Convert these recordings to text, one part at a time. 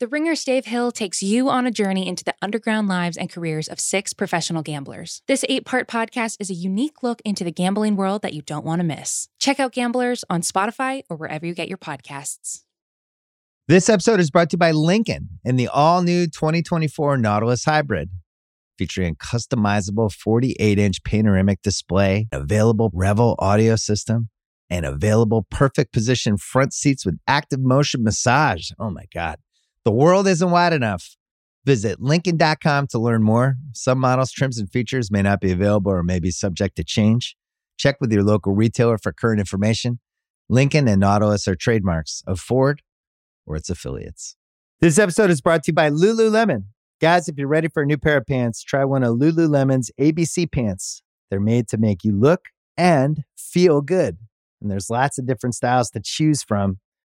The Ringer's Dave Hill takes you on a journey into the underground lives and careers of six professional gamblers. This eight part podcast is a unique look into the gambling world that you don't want to miss. Check out Gamblers on Spotify or wherever you get your podcasts. This episode is brought to you by Lincoln and the all new 2024 Nautilus Hybrid. Featuring a customizable 48 inch panoramic display, available Revel audio system, and available perfect position front seats with active motion massage. Oh my God. The world isn't wide enough. Visit Lincoln.com to learn more. Some models, trims, and features may not be available or may be subject to change. Check with your local retailer for current information. Lincoln and Nautilus are trademarks of Ford or its affiliates. This episode is brought to you by Lululemon. Guys, if you're ready for a new pair of pants, try one of Lululemon's ABC pants. They're made to make you look and feel good. And there's lots of different styles to choose from.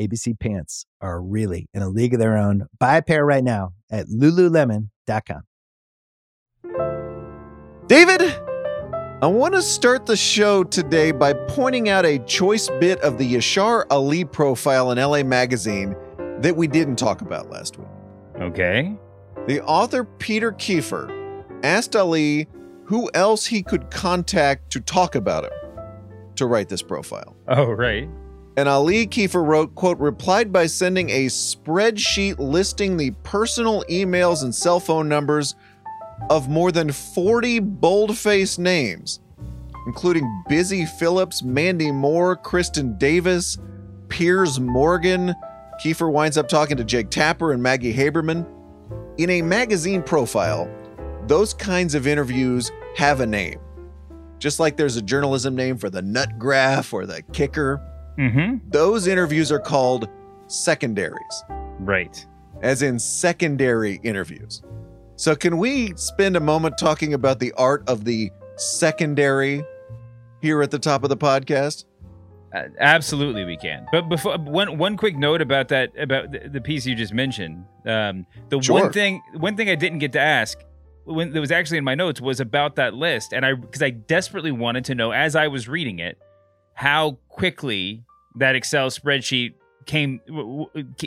ABC pants are really in a league of their own. Buy a pair right now at lululemon.com. David, I want to start the show today by pointing out a choice bit of the Yashar Ali profile in LA Magazine that we didn't talk about last week. Okay. The author Peter Kiefer asked Ali who else he could contact to talk about him to write this profile. Oh, right. And Ali Kiefer wrote, quote, replied by sending a spreadsheet listing the personal emails and cell phone numbers of more than 40 bold-faced names, including Busy Phillips, Mandy Moore, Kristin Davis, Piers Morgan. Kiefer winds up talking to Jake Tapper and Maggie Haberman. In a magazine profile, those kinds of interviews have a name. Just like there's a journalism name for the nut graph or the kicker. Mm-hmm. Those interviews are called secondaries, Right. as in secondary interviews. So, can we spend a moment talking about the art of the secondary here at the top of the podcast? Uh, absolutely, we can. But before one one quick note about that about the, the piece you just mentioned. Um, the Sure. one thing one thing I didn't get to ask when that was actually in my notes was about that list, and I because I desperately wanted to know as I was reading it how quickly that Excel spreadsheet came w- w- uh,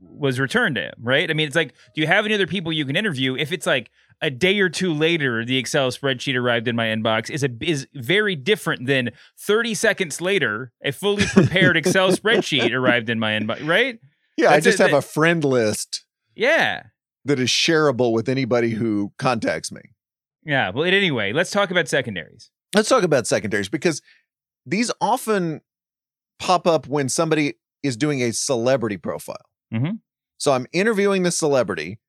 was returned to him. Right? I mean, it's like, do you have any other people you can interview? If it's like a day or two later, the Excel spreadsheet arrived in my inbox is a is very different than 30 seconds later, a fully prepared Excel spreadsheet arrived in my inbox. Right? Yeah, I just it, have that- a friend list Yeah. that is shareable with anybody who contacts me. Yeah. Well, anyway, let's talk about secondaries. Let's talk about secondaries because these often pop up when somebody is doing a celebrity profile. Mhm. So I'm interviewing the celebrity,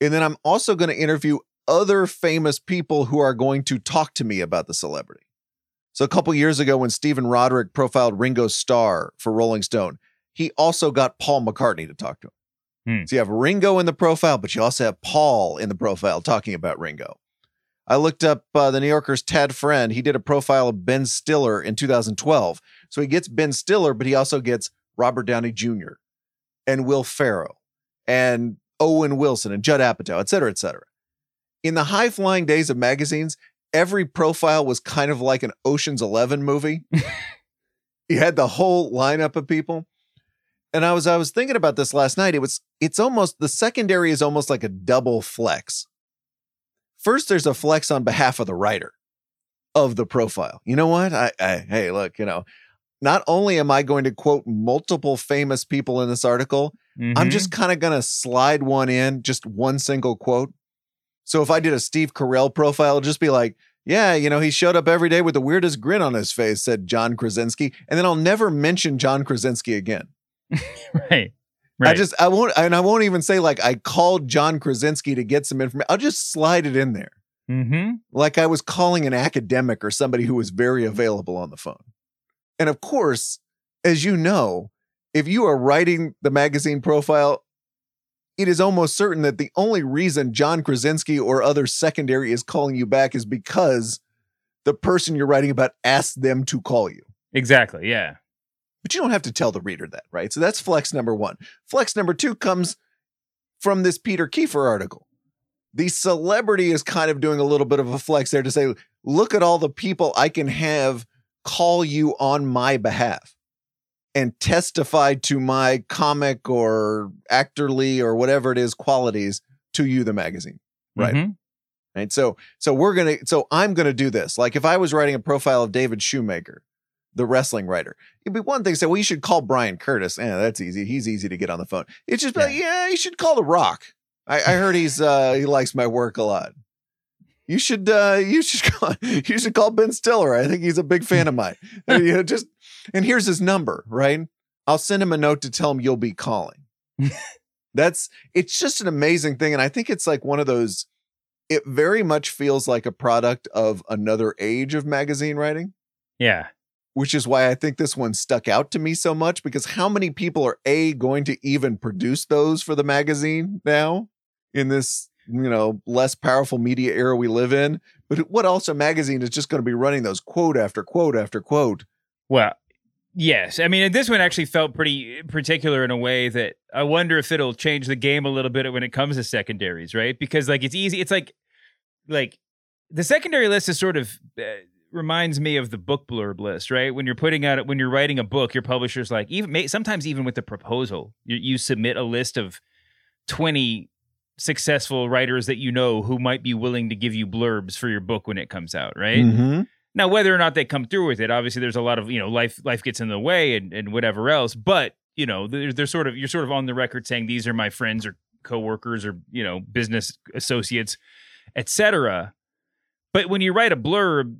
and then I'm also going to interview other famous people who are going to talk to me about the celebrity. So a couple years ago, when Stephen Rodrick profiled Ringo Starr for Rolling Stone, he also got Paul McCartney to talk to him. Hmm. So you have Ringo in the profile, but you also have Paul in the profile talking about Ringo. I looked up uh, the New Yorker's Tad Friend. He did a profile of Ben Stiller in 2012. So he gets Ben Stiller, but he also gets Robert Downey Jr. and Will Ferrell and Owen Wilson and Judd Apatow, et cetera, et cetera. In the high flying days of magazines, every profile was kind of like an Ocean's 11 movie. you had the whole lineup of people. And I was I was thinking about this last night. It was it's almost the secondary is almost like a double flex. First, there's a flex on behalf of the writer of the profile. You know what? I, I hey, look, you know, not only am I going to quote multiple famous people in this article, I'm Mhm. just kind of going to slide one in, just one single quote. So if I did a Steve Carell profile, it'll just be like, yeah, you know, he showed up every day with the weirdest grin on his face, said John Krasinski. And then I'll never mention John Krasinski again. right. Right. I just, I won't, and I won't even say like I called John Krasinski to get some information. I'll just slide it in there. mm-hmm. like I was calling an academic or somebody who was very available on the phone. And of course, as you know, if you are writing the magazine profile, it is almost certain that the only reason John Krasinski or other secondary is calling you back is because the person you're writing about asked them to call you. Exactly. Yeah. But you don't have to tell the reader that, right? So that's flex number one. Flex number two comes from this Peter Kiefer article. The celebrity is kind of doing a little bit of a flex there to say, look at all the people I can have call you on my behalf and testify to my comic or actorly or whatever it is qualities to you, the magazine. Right. Mhm. Right. So so we're gonna so I'm gonna do this. Like if I was writing a profile of David Shoemaker, the wrestling writer, it'd be one thing to say, well, you should call Bryan Curtis. Yeah, that's easy. He's easy to get on the phone. It's just like, yeah, you should call the rock. I, I heard he's uh he likes my work a lot. You should uh you should call you should call Ben Stiller. I think he's a big fan of mine. You know, just and here's his number, right? I'll send him a note to tell him you'll be calling. That's it's just an amazing thing. And I think it's like one of those, it very much feels like a product of another age of magazine writing, Yeah. which is why I think this one stuck out to me so much because how many people are A going to even produce those for the magazine now in this, you know, less powerful media era we live in? But what else a magazine is just going to be running those quote after quote after quote? Well, yes. I mean, this one actually felt pretty particular in a way that I wonder if it'll change the game a little bit when it comes to secondaries, right? Because like it's easy. It's like like the secondary list is sort of uh, reminds me of the book blurb list, right? When you're putting out when you're writing a book, your publisher's like even sometimes even with the proposal, you, you submit a list of twenty successful writers that you know who might be willing to give you blurbs for your book when it comes out, right? Mm-hmm. Now, whether or not they come through with it, obviously there's a lot of, you know, life life gets in the way and, and whatever else. But, you know, they're, they're sort of you're sort of on the record saying these are my friends or coworkers or, you know, business associates, etc. But when you write a blurb,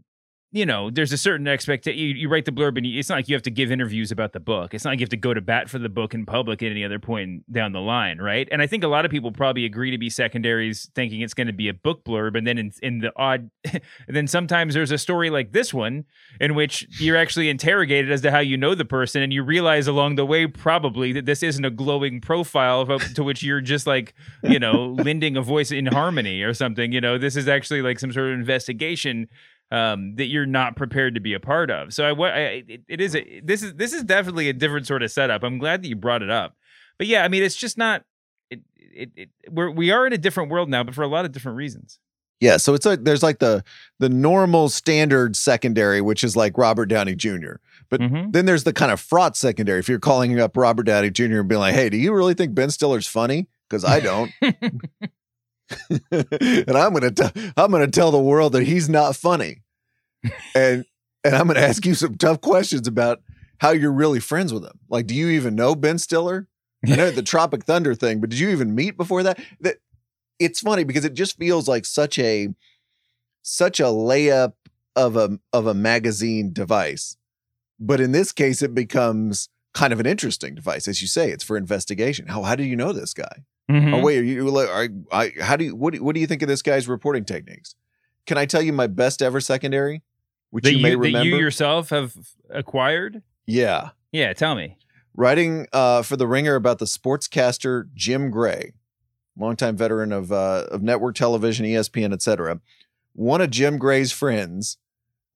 you know, there's a certain expectation. You, you write the blurb, and you, it's not like you have to give interviews about the book. It's not like you have to go to bat for the book in public at any other point down the line, right? And I think a lot of people probably agree to be secondaries, thinking it's going to be a book blurb, and then in, in the odd, then sometimes there's a story like this one in which you're actually interrogated as to how you know the person, and you realize along the way probably that this isn't a glowing profile of, to which you're just like, you know, lending a voice in harmony or something. You know, this is actually like some sort of investigation um, that you're not prepared to be a part of. So I, I it, it is a, this is this is definitely a different sort of setup. I'm glad that you brought it up. But yeah, I mean, it's just not. It, it, it we're we are in a different world now, but for a lot of different reasons. Yeah, so it's like there's like the the normal standard secondary, which is like Robert Downey Jr. But Mhm. then there's the kind of fraught secondary. If you're calling up Robert Downey Jr. and being like, "Hey, do you really think Ben Stiller's funny?" Because I don't, and I'm gonna tell I'm gonna tell the world that he's not funny, and and I'm gonna ask you some tough questions about how you're really friends with him. Like, do you even know Ben Stiller? I know the Tropic Thunder thing, but did you even meet before that? That it's funny because it just feels like such a such a layup of a of a magazine device. But in this case, it becomes kind of an interesting device, as you say. It's for investigation. How how do you know this guy? Mhm. Oh wait, are you like are, I how do you what do, what do you think of this guy's reporting techniques? Can I tell you my best ever secondary, which that you you, may remember? you yourself have acquired. yeah, Yeah, tell me. writing uh, for the Ringer about the sportscaster Jim Gray, longtime veteran of uh, of network television, ESPN, etc. One of Jim Gray's friends,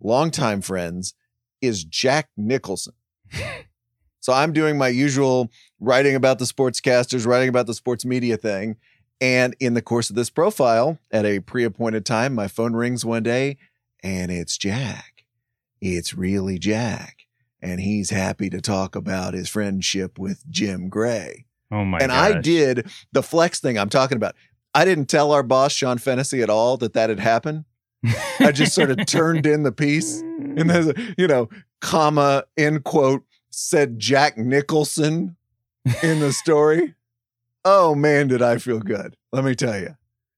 longtime friends, is Jack Nicholson. so I'm doing my usual writing about the sportscasters, writing about the sports media thing. And in the course of this profile, at a pre appointed time, my phone rings one day and it's Jack. It's really Jack and he's happy to talk about his friendship with Jim Gray. Oh my! and I did the flex thing I'm talking about. I didn't tell our boss Sean Fennessy at all that that had happened. I just sort of turned in the piece, and there's a you know comma end quote said Jack Nicholson in the story. Oh man, did I feel good? Let me tell you,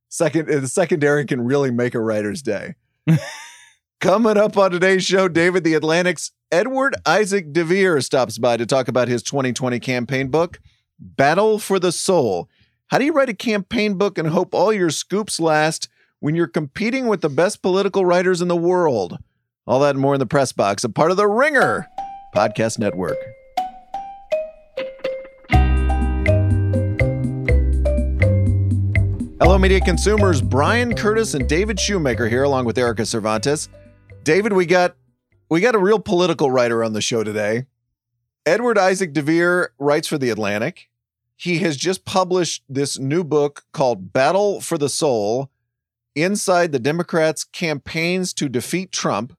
second the secondary can really make a writer's day. Coming up on today's show, David the Atlantic's Edward Isaac Dovere stops by to talk about his 2020 campaign book, Battle for the Soul. How do you write a campaign book and hope all your scoops last when you're competing with the best political writers in the world? All that and more in the press box, a part of the Ringer Podcast Network. Hello, media consumers. Bryan Curtis and David Shoemaker here, along with Erika Cervantes. David, we got we got a real political writer on the show today. Edward Isaac Dovere writes for The Atlantic. He has just published this new book called Battle for the Soul Inside the Democrats' Campaigns to Defeat Trump.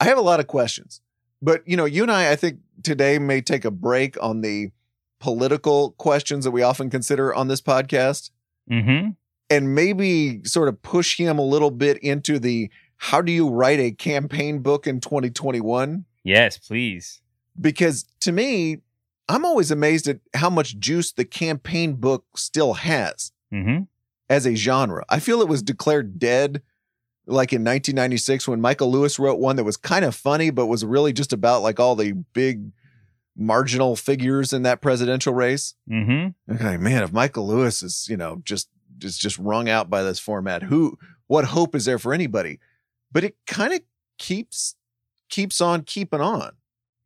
I have a lot of questions, but you know, you and I, I think today may take a break on the political questions that we often consider on this podcast Mm-hmm. and maybe sort of push him a little bit into the how do you write a campaign book in 2021? Yes, please. Because to me, I'm always amazed at how much juice the campaign book still has Mm-hmm. as a genre. I feel it was declared dead like in 1996 when Michael Lewis wrote one that was kind of funny, but was really just about like all the big marginal figures in that presidential race. Mm-hmm. Okay, man, if Michael Lewis is, you know, just is just wrung out by this format, who what hope is there for anybody? But it kind of keeps keeps on keeping on.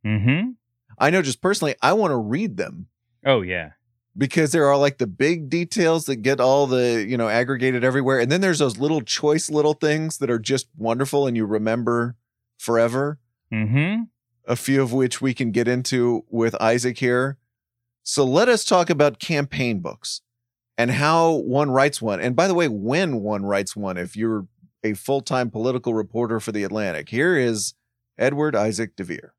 Mm-hmm. I know just personally, I want to read them Oh yeah. because there are like the big details that get all the, you know, aggregated everywhere. And then there's those little choice little things that are just wonderful and you remember forever. Mm-hmm. A few of which we can get into with Isaac here. So let us talk about campaign books and how one writes one. And by the way, when one writes one, if you're a full time political reporter for The Atlantic, here is Edward Isaac Dovere.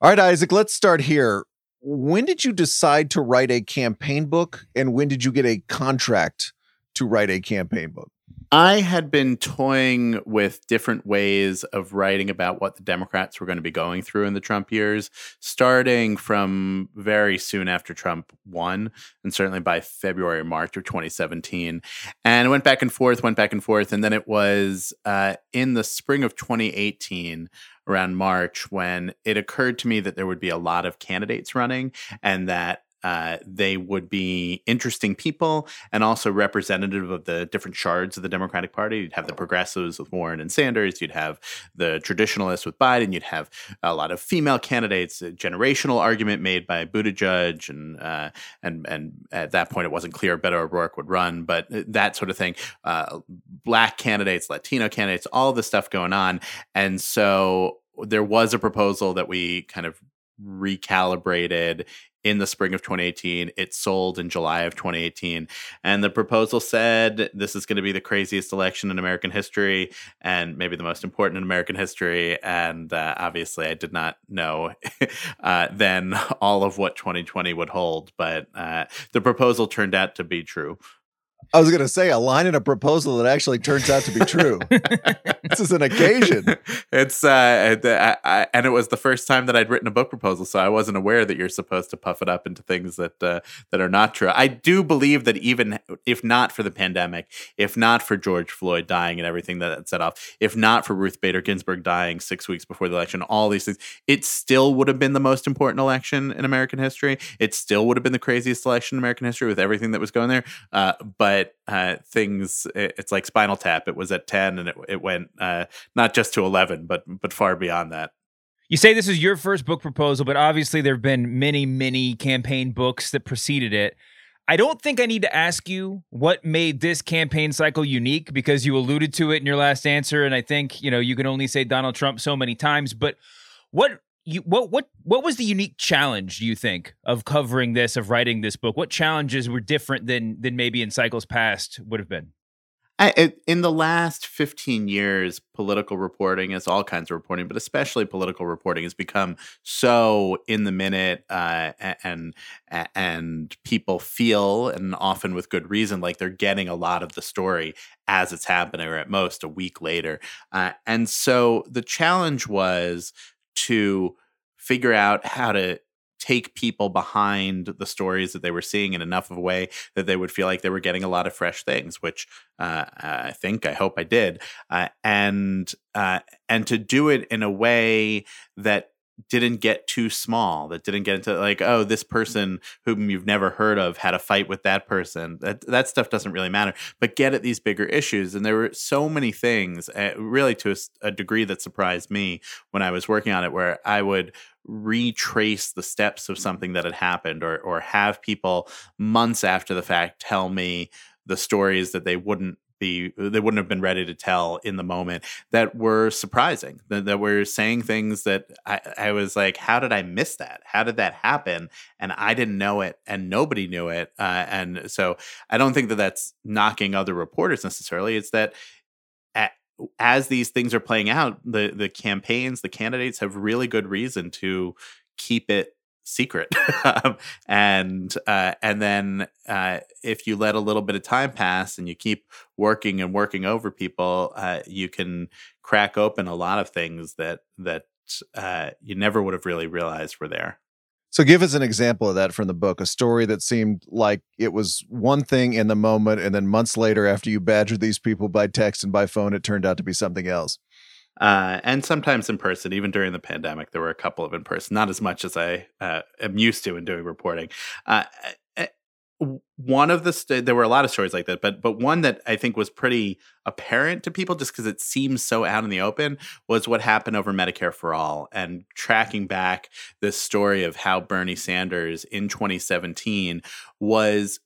All right, Isaac, let's start here. When did you decide to write a campaign book and when did you get a contract to write a campaign book? I had been toying with different ways of writing about what the Democrats were going to be going through in the Trump years, starting from very soon after Trump won, and certainly by February, or March of 2017. And it went back and forth, went back and forth. And then it was uh, in the spring of 2018, around March, when it occurred to me that there would be a lot of candidates running and that uh, they would be interesting people and also representative of the different shards of the Democratic Party. You'd have the progressives with Warren and Sanders. You'd have the traditionalists with Biden. You'd have a lot of female candidates. A generational argument made by Buttigieg, and uh, and and at that point, it wasn't clear Beto O'Rourke would run, but that sort of thing. Uh, black candidates, Latino candidates, all this stuff going on, and so there was a proposal that we kind of recalibrated in the spring of 2018. It sold in July of 2018. And the proposal said this is going to be the craziest election in American history and maybe the most important in American history. And uh, obviously, I did not know uh, then all of what 2020 would hold. But uh, the proposal turned out to be true. I was going to say a line in a proposal that actually turns out to be true. this is an occasion. It's uh, I, I, and it was the first time that I'd written a book proposal, so I wasn't aware that you're supposed to puff it up into things that uh, that are not true. I do believe that even if not for the pandemic, if not for George Floyd dying and everything that it set off, if not for Ruth Bader Ginsburg dying six weeks before the election, all these things, it still would have been the most important election in American history. It still would have been the craziest election in American history with everything that was going there. Uh, but uh, things, it, it's like Spinal Tap. It was at ten, and it it went uh, not just to eleven, but but far beyond that. You say this is your first book proposal, but obviously there have been many, many campaign books that preceded it. I don't think I need to ask you what made this campaign cycle unique because you alluded to it in your last answer, and I think you know you can only say Donald Trump so many times. But what you what what what was the unique challenge do you think of covering this of writing this book? What challenges were different than than maybe in cycles past would have been? I, in the last 15 years, political reporting, as all kinds of reporting, but especially political reporting, has become so in the minute, uh, and and people feel, and often with good reason, like they're getting a lot of the story as it's happening, or at most a week later. Uh, and so the challenge was to figure out how to take people behind the stories that they were seeing in enough of a way that they would feel like they were getting a lot of fresh things, which uh, I think, I hope I did, uh, and uh, and to do it in a way that didn't get too small that didn't get into like oh this person whom you've never heard of had a fight with that person. That that stuff doesn't really matter. But get at these bigger issues. And there were so many things uh, really to a, a degree that surprised me when I was working on it where I would retrace the steps of something that had happened or or have people months after the fact tell me the stories that they wouldn't they wouldn't have been ready to tell in the moment that were surprising that, that were saying things that I, I was like how did i miss that? How did that happen? And i didn't know it and nobody knew it uh, and so i don't think that that's knocking other reporters necessarily. It's that at, as these things are playing out the the campaigns the candidates have really good reason to keep it secret. Um, and uh, and then uh, if you let a little bit of time pass and you keep working and working over people uh, you can crack open a lot of things that that uh, you never would have really realized were there. So give us an example of that from the book a story that seemed like it was one thing in the moment and then months later after you badgered these people by text and by phone it turned out to be something else uh, and sometimes in person. Even during the pandemic, there were a couple of in person, not as much as I uh, am used to in doing reporting. Uh, eh, eh, one of the st- there were a lot of stories like that, but but one that I think was pretty apparent to people just because it seems so out in the open was what happened over Medicare for all and tracking back this story of how Bernie Sanders in 2017 was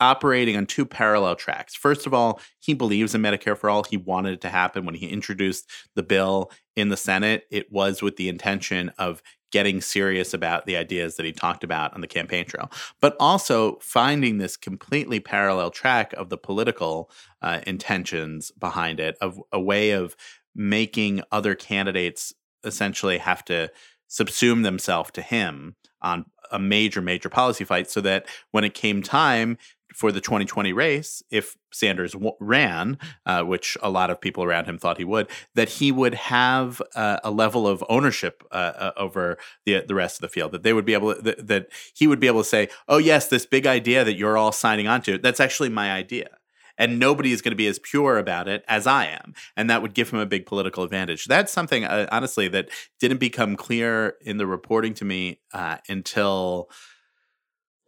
operating on two parallel tracks. First of all, he believes in Medicare for all. He wanted it to happen when he introduced the bill in the Senate. It was with the intention of getting serious about the ideas that he talked about on the campaign trail, but also finding this completely parallel track of the political uh, intentions behind it, of a way of making other candidates essentially have to subsume themselves to him on a major, major policy fight so that when it came time for the 2020 race, if Sanders w- ran, uh, which a lot of people around him thought he would, that he would have uh, a level of ownership uh, uh over the the rest of the field. That they would be able to, that, that he would be able to say, "Oh yes, this big idea that you're all signing on to, that's actually my idea." and nobody is going to be as pure about it as I am. And that would give him a big political advantage. That's something, uh, honestly, that didn't become clear in the reporting to me uh, until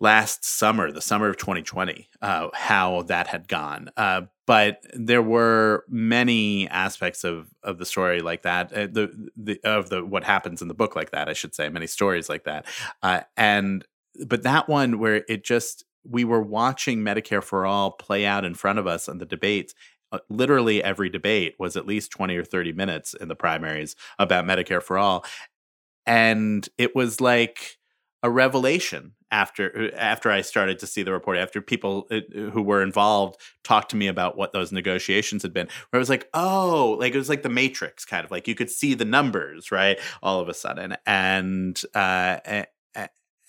last summer, the summer of 2020, uh, how that had gone. Uh, but there were many aspects of of the story like that, uh, the, the of the what happens in the book like that, I should say, many stories like that, uh, and but that one where it just we were watching Medicare for all play out in front of us on the debates. Uh, literally every debate was at least 20 or 30 minutes in the primaries about Medicare for all. And it was like a revelation after uh, after I started to see the report, after people uh, who were involved talked to me about what those negotiations had been, where I was like, oh, like it was like the Matrix, kind of like you could see the numbers, right, all of a sudden, and uh,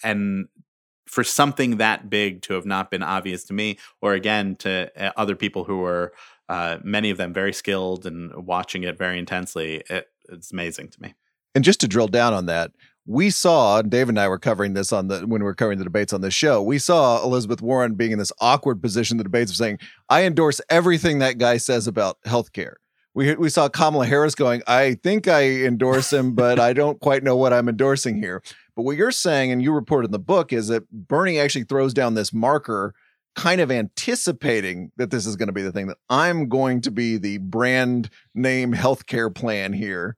and for something that big to have not been obvious to me, or again to uh, other people who were uh, many of them very skilled and watching it very intensely, it, it's amazing to me. And just to drill down on that, we saw Dave and I were covering this on the when we were covering the debates on this show. We saw Elizabeth Warren being in this awkward position, the debates of saying, "I endorse everything that guy says about healthcare." We we saw Kamala Harris going, "I think I endorse him, but I don't quite know what I'm endorsing here." But what you're saying, and you report in the book, is that Bernie actually throws down this marker, kind of anticipating that this is going to be the thing that I'm going to be the brand name healthcare plan here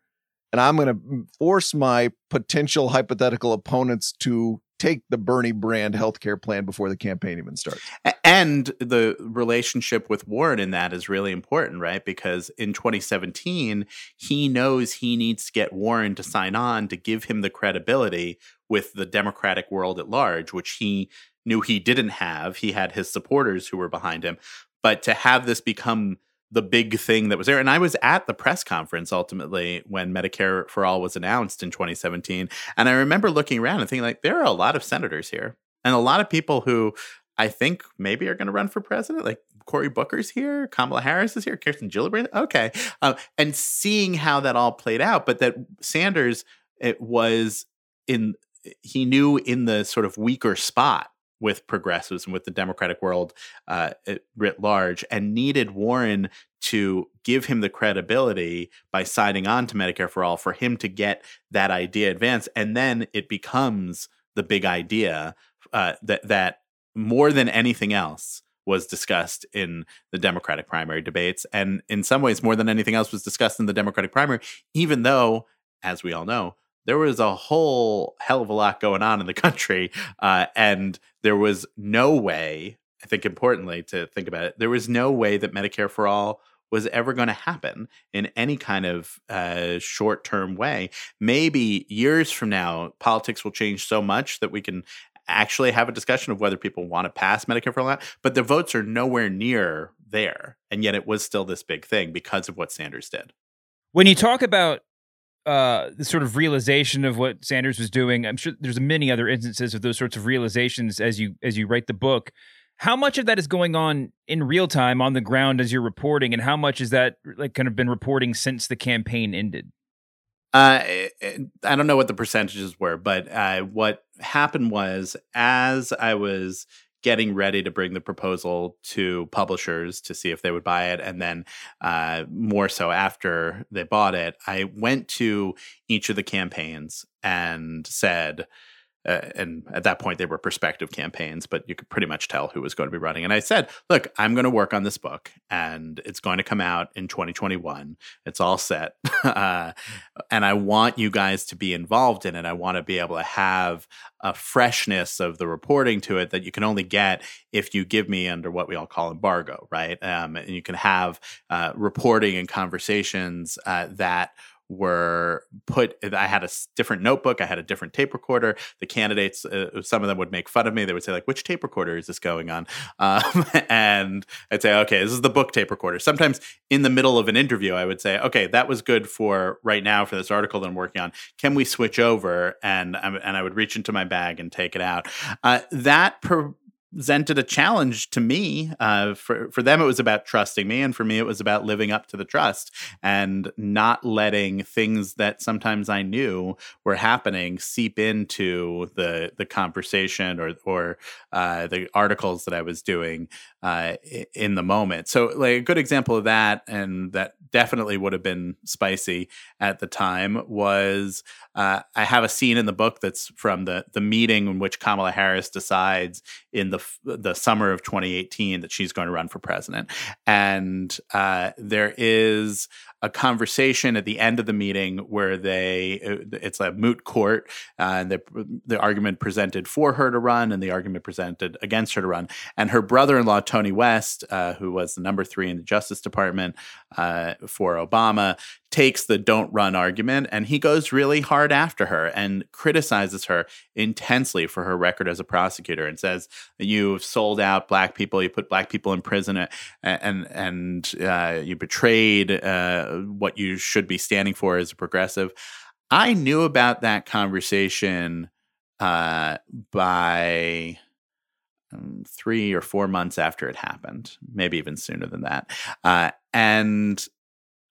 and I'm going to force my potential hypothetical opponents to take the Bernie brand healthcare plan before the campaign even starts. And the relationship with Warren in that is really important, right? Because in 2017, he knows he needs to get Warren to sign on to give him the credibility with the Democratic world at large, which he knew he didn't have. He had his supporters who were behind him. But to have this become the big thing that was there. And I was at the press conference ultimately when Medicare for All was announced in 2017. And I remember looking around and thinking, like, there are a lot of senators here and a lot of people who I think maybe are going to run for president. Like Cory Booker's here, Kamala Harris is here, Kirsten Gillibrand. Okay. Uh, and seeing how that all played out, but that Sanders, it was in, he knew in the sort of weaker spot with progressives and with the Democratic world uh, writ large, and needed Warren to give him the credibility by signing on to Medicare for All for him to get that idea advanced, and then it becomes the big idea uh, that that more than anything else was discussed in the Democratic primary debates, and in some ways, more than anything else was discussed in the Democratic primary, even though, as we all know, there was a whole hell of a lot going on in the country, uh, and there was no way. I think importantly to think about it, there was no way that Medicare for all was ever going to happen in any kind of uh, short term way. Maybe years from now, politics will change so much that we can actually have a discussion of whether people want to pass Medicare for all. But the votes are nowhere near there, and yet it was still this big thing because of what Sanders did. When you talk about uh, the sort of realization of what Sanders was doing, I'm sure there's many other instances of those sorts of realizations as you as you write the book. How much of that is going on in real time on the ground as you're reporting, and how much is that like kind of been reporting since the campaign ended? Uh, I don't know what the percentages were, but uh, what happened was as I was getting ready to bring the proposal to publishers to see if they would buy it. And then uh, more so after they bought it, I went to each of the campaigns and said, uh, and at that point they were prospective campaigns but you could pretty much tell who was going to be running. And i said look i'm going to work on this book and it's going to come out in 2021 it's all set. Uh, and i want you guys to be involved in it. I want to be able to have a freshness of the reporting to it that you can only get if you give me under what we all call embargo right? Um, and you can have uh, reporting and conversations uh, that were put i had a different notebook i had a different tape recorder. The candidates uh, some of them would make fun of me. They would say like which tape recorder is this going on? Um, and i'd say okay this is the book tape recorder. Sometimes in the middle of an interview i would say okay that was good for right now for this article that i'm working on. Can we switch over? And and i would reach into my bag and take it out. Uh, that per- presented a challenge to me. Uh, for for them, it was about trusting me, and for me, it was about living up to the trust and not letting things that sometimes I knew were happening seep into the the conversation or or uh, the articles that I was doing uh, in the moment. So, like a good example of that, and that definitely would have been spicy at the time, was uh, I have a scene in the book that's from the the meeting in which Kamala Harris decides in the the summer of 2018 that she's going to run for president, and uh, there is a conversation at the end of the meeting where they uh, it's a moot court uh, and the the argument presented for her to run and the argument presented against her to run. And her brother-in-law Tony West uh, who was the number 3 in the Justice Department uh, for Obama takes the don't run argument and he goes really hard after her and criticizes her intensely for her record as a prosecutor and says you've sold out black people you put black people in prison and and, and uh, you betrayed uh, what you should be standing for as a progressive. I knew about that conversation uh, by um, three or four months after it happened maybe even sooner than that. Uh, and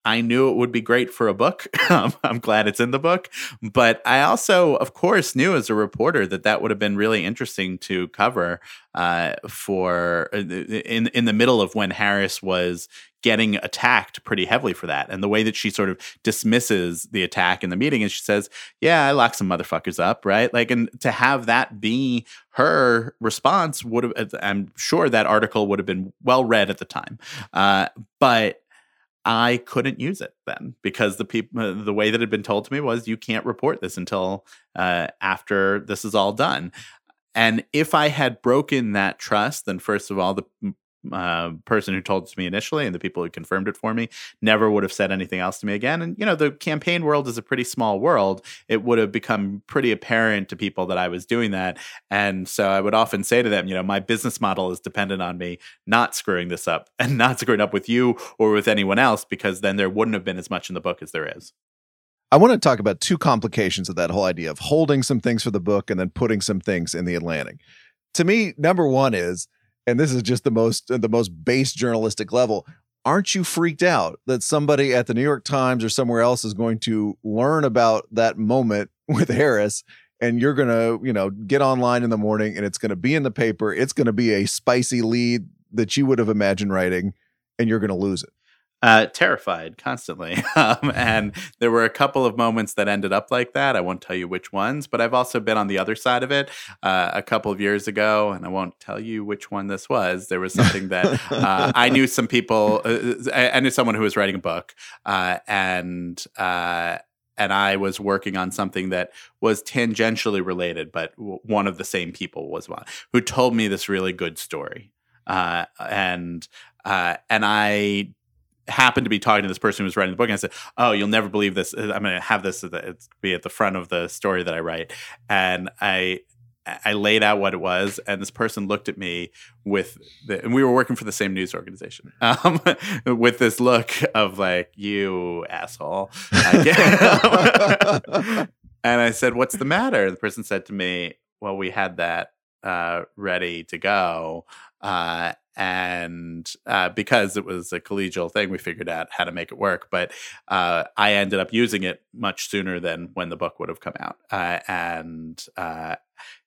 I knew it would be great for a book. I'm glad it's in the book. But I also, of course, knew as a reporter that that would have been really interesting to cover uh, for uh, in in the middle of when Harris was getting attacked pretty heavily for that. And the way that she sort of dismisses the attack in the meeting is she says, Yeah, I locked some motherfuckers up, right? Like, and to have that be her response would have, I'm sure that article would have been well read at the time. Uh, but I couldn't use it then because the people uh, the way that had been told to me was you can't report this until uh, after this is all done. And if I had broken that trust, then first of all, the uh, person who told it to me initially and the people who confirmed it for me never would have said anything else to me again. And, you know, the campaign world is a pretty small world. It would have become pretty apparent to people that I was doing that. And so I would often say to them, you know, my business model is dependent on me not screwing this up and not screwing up with you or with anyone else, because then there wouldn't have been as much in the book as there is. I want to talk about two complications of that whole idea of holding some things for the book and then putting some things in the Atlantic. To me, number one is and this is just the most the most base journalistic level aren't you freaked out that somebody at the New York Times or somewhere else is going to learn about that moment with Harris and you're going to, you know, get online in the morning and it's going to be in the paper. It's going to be a spicy lead that you would have imagined writing and you're going to lose it. Uh, terrified constantly. Um, and there were a couple of moments that ended up like that. I won't tell you which ones, but I've also been on the other side of it uh, a couple of years ago, and I won't tell you which one this was. There was something that uh, I knew some people, uh, I knew someone who was writing a book, uh, and uh, and I was working on something that was tangentially related, but w- one of the same people was one who told me this really good story, uh, and uh, and I happened to be talking to this person who was writing the book, and I said, "Oh, you'll never believe this. I'm going to have this be at the front of the story that I write," and I I laid out what it was, and this person looked at me with the, and we were working for the same news organization, um, with this look of like, "You asshole." I and I said, "What's the matter?" The person said to me, "Well, we had that uh, ready to go, uh, and uh, because it was a collegial thing, we figured out how to make it work. But uh, I ended up using it much sooner than when the book would have come out, uh, and uh,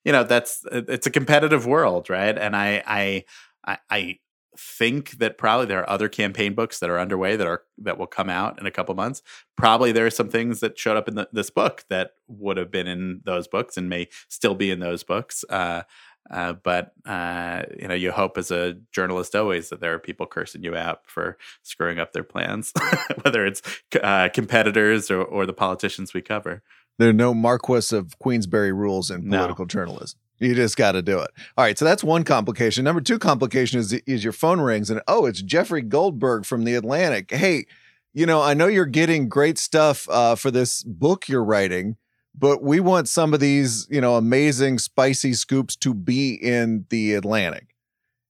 you know that's it's a competitive world, right? And I I I, I think that probably there are other campaign books that are underway that are that will come out in a couple months. Probably there are some things that showed up in the, this book that would have been in those books and may still be in those books. Uh, uh, but uh, you know, you hope as a journalist always that there are people cursing you out for screwing up their plans, whether it's uh, competitors or, or the politicians we cover. There are no Marquess of Queensberry rules in political no. journalism. You just got to do it. All right, so that's one complication. Number two complication is is your phone rings and oh, it's Jeffrey Goldberg from the Atlantic. Hey, you know, I know you're getting great stuff uh, for this book you're writing but we want some of these, you know, amazing spicy scoops to be in the Atlantic.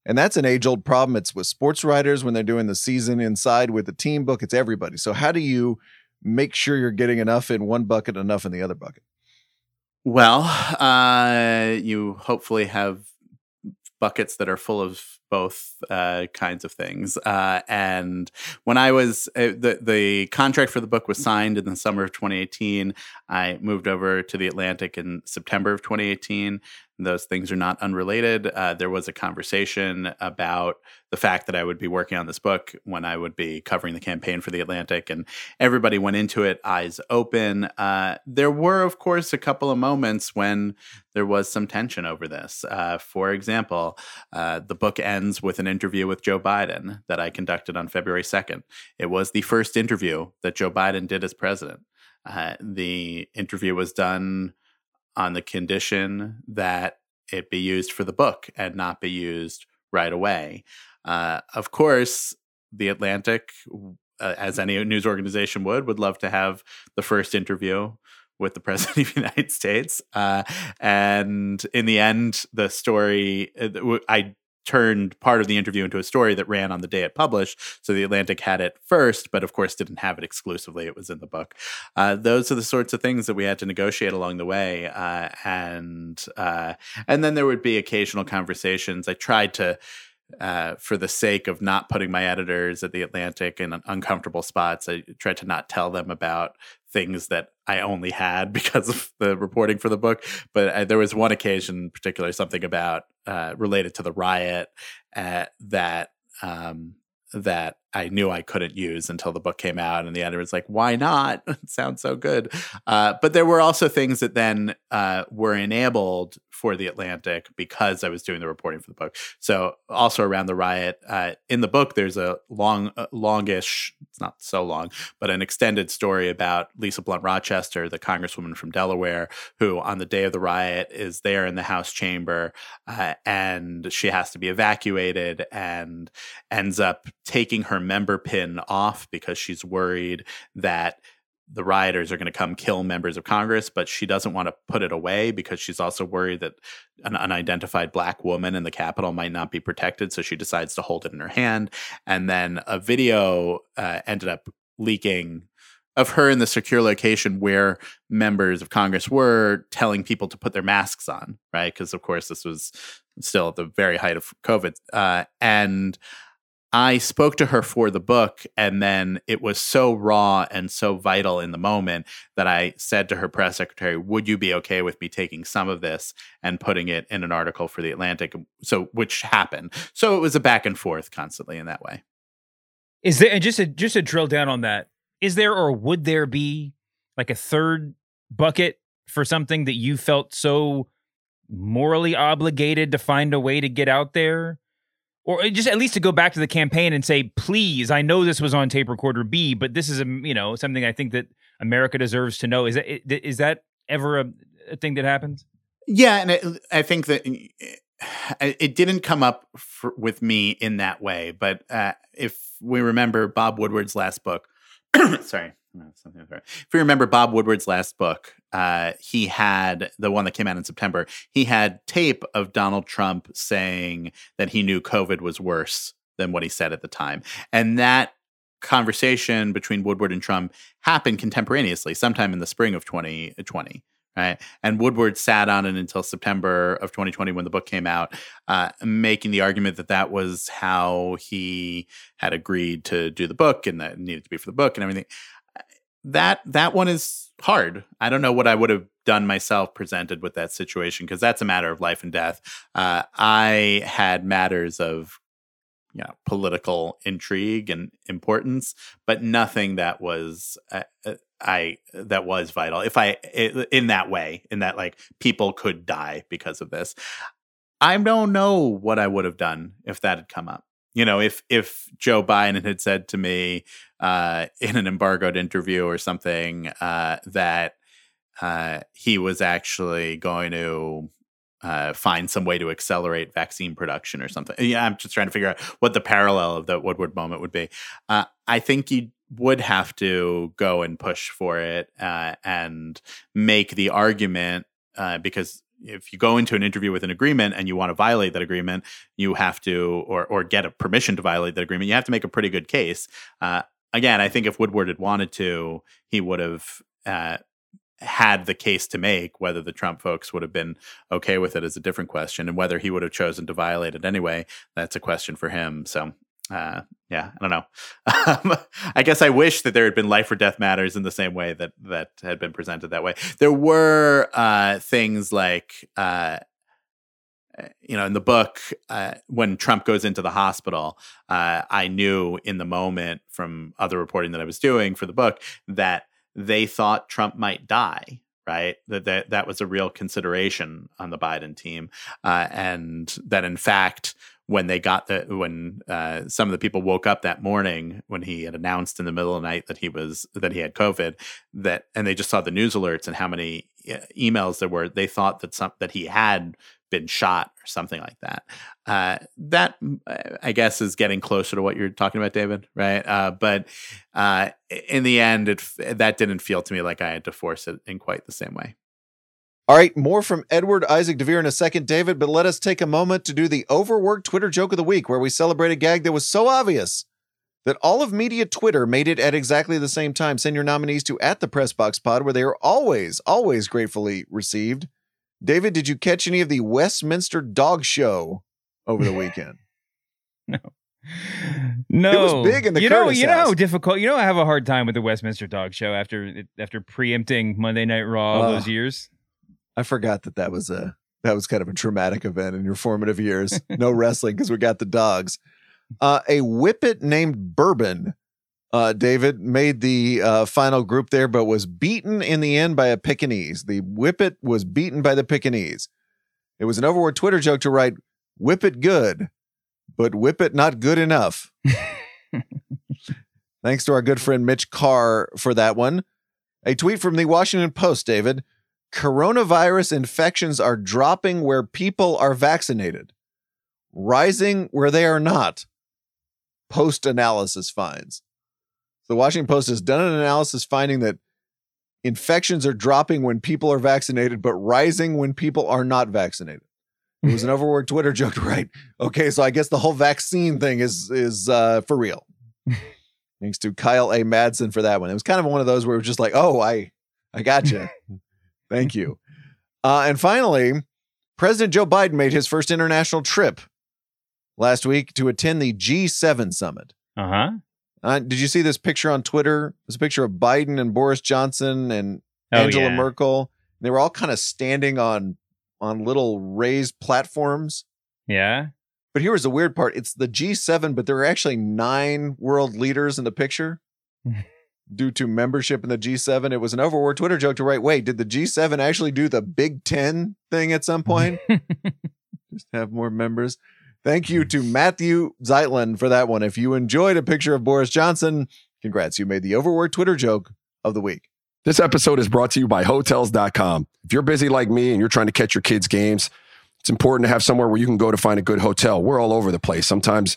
And that's an age old problem. It's with sports writers when they're doing the season inside with the team book, it's everybody. So, how do you make sure you're getting enough in one bucket, enough in the other bucket? Well, uh, you hopefully have buckets that are full of both uh, kinds of things. Uh, and when I was uh, the the contract for the book was signed in the summer of 2018, I moved over to the Atlantic in September of 2018. Those things are not unrelated. Uh, there was a conversation about the fact that I would be working on this book when I would be covering the campaign for the Atlantic, and everybody went into it eyes open. Uh, there were, of course, a couple of moments when there was some tension over this. Uh, for example, the book ends with an interview with Joe Biden that I conducted on February 2nd. It was the first interview that Joe Biden did as president. Uh, the interview was done on the condition that it be used for the book and not be used right away. Uh, of course, the Atlantic, uh, as any news organization would, would love to have the first interview with the president of the United States. Uh, and in the end, the story, uh, I turned part of the interview into a story that ran on the day it published. So the Atlantic had it first, but of course didn't have it exclusively. It was in the book. Uh, those are the sorts of things that we had to negotiate along the way, uh, and uh, and then there would be occasional conversations. I tried to. Uh, for the sake of not putting my editors at the Atlantic in uncomfortable spots, I tried to not tell them about things that I only had because of the reporting for the book. But I, there was one occasion, particularly something about uh, related to the riot uh, that um, that I knew I couldn't use until the book came out, and the editor was like, "Why not? it sounds so good." Uh, but there were also things that then uh, were enabled for the Atlantic because I was doing the reporting for the book. So also around the riot uh, in the book, there's a long, uh, longish, it's not so long, but an extended story about Lisa Blunt Rochester, the congresswoman from Delaware, who on the day of the riot is there in the House chamber, uh, and she has to be evacuated and ends up taking her member pin off because she's worried that the rioters are going to come kill members of Congress, but she doesn't want to put it away because she's also worried that an unidentified black woman in the Capitol might not be protected. So she decides to hold it in her hand. And then a video uh, ended up leaking of her in the secure location where members of Congress were telling people to put their masks on, right? Because, of course, this was still at the very height of COVID. Uh, and I spoke to her for the book, and then it was so raw and so vital in the moment that I said to her press secretary, "Would you be okay with me taking some of this and putting it in an article for the Atlantic?" So, which happened. So it was a back and forth constantly in that way. Is there and just to just to drill down on that, is there or would there be like a third bucket for something that you felt so morally obligated to find a way to get out there? Or just at least to go back to the campaign and say, please, I know this was on tape recorder B, but this is a you know something I think that America deserves to know. Is that is that ever a, a thing that happens? Yeah, and I think that it didn't come up for, with me in that way. But uh, if we remember Bob Woodward's last book, sorry, something if you remember Bob Woodward's last book, uh, he had the one that came out in September. He had tape of Donald Trump saying that he knew COVID was worse than what he said at the time, and that conversation between Woodward and Trump happened contemporaneously, sometime in the spring of 2020 right? And Woodward sat on it until September of 2020 when the book came out, uh, making the argument that that was how he had agreed to do the book and that it needed to be for the book and everything. That that one is hard. I don't know what I would have done myself presented with that situation because that's a matter of life and death. Uh, I had matters of you know, political intrigue and importance, but nothing that was uh, uh I that was vital. If I in that way, in that like people could die because of this, I don't know what I would have done if that had come up. You know, if if Joe Biden had said to me uh, in an embargoed interview or something uh, that uh, he was actually going to uh, find some way to accelerate vaccine production or something. Yeah, I'm just trying to figure out what the parallel of the Woodward moment would be. Uh, I think you would have to go and push for it uh, and make the argument uh, because if you go into an interview with an agreement and you want to violate that agreement, you have to, or or get a permission to violate that agreement, you have to make a pretty good case. Uh, again, I think if Woodward had wanted to, he would have uh, had the case to make. Whether the Trump folks would have been okay with it is a different question, and whether he would have chosen to violate it anyway, that's a question for him. So uh, yeah, I don't know. Um, I guess I wish that there had been life or death matters in the same way that that had been presented that way. There were uh, things like, uh, eh, you know, in the book uh, when Trump goes into the hospital, uh, I knew in the moment from other reporting that I was doing for the book that they thought Trump might die right? That that that was a real consideration on the Biden team, uh, and that in fact when they got the when uh, some of the people woke up that morning when he had announced in the middle of the night that he was that he had COVID that and they just saw the news alerts and how many uh, emails there were they thought that some that he had been shot or something like that. Uh, that I guess is getting closer to what you're talking about, David, right? Uh, but uh, in the end, it that didn't feel to me like I had to force it in quite the same way. All right, more from Edward Isaac Dovere in a second, David, but let us take a moment to do the overworked Twitter joke of the week, where we celebrate a gag that was so obvious that all of media Twitter made it at exactly the same time. Send your nominees to at the Pressbox Pod, where they are always, always gratefully received. David, did you catch any of the Westminster Dog Show over the weekend? no. No, it was big in the you Curtis know you house. know how difficult you know I have a hard time with the Westminster Dog Show after after preempting Monday Night Raw all Uh, those years. I forgot that that was a that was kind of a traumatic event in your formative years. No wrestling because we got the dogs. Uh, a whippet named Bourbon, uh, David made the uh, final group there, but was beaten in the end by a Pekingese. The whippet was beaten by the Pekingese. It was an overworked Twitter joke to write "Whip it good, but whip it not good enough." Thanks to our good friend Mitch Carr for that one. A tweet from the Washington Post, David coronavirus infections are dropping where people are vaccinated, rising where they are not. Post analysis finds. The Washington Post has done an analysis finding that infections are dropping when people are vaccinated, but rising when people are not vaccinated. It was an overworked Twitter joke, right? Okay, so I guess the whole vaccine thing is is uh, for real. Thanks to Kyle A. Madsen for that one. It was kind of one of those where it was just like, oh, I I got you. Thank you. Uh, and finally, President Joe Biden made his first international trip. last week to attend the G7 summit. Uh-huh. Uh, did you see this picture on Twitter? This picture of Biden and Boris Johnson and Oh, Angela yeah. Merkel. They were all kind of standing on on little raised platforms. Yeah. But here was the weird part. It's the G7, but there are actually nine world leaders in the picture due to membership in the G7. It was an overworked Twitter joke to write, wait, did the G7 actually do the Big Ten thing at some point? Just have more members. Thank you to Matthew Zeitlin for that one. If you enjoyed a picture of Boris Johnson, congrats. You made the overworked Twitter joke of the week. This episode is brought to you by Hotels.com. If you're busy like me and you're trying to catch your kids' games, it's important to have somewhere where you can go to find a good hotel. We're all over the place. Sometimes,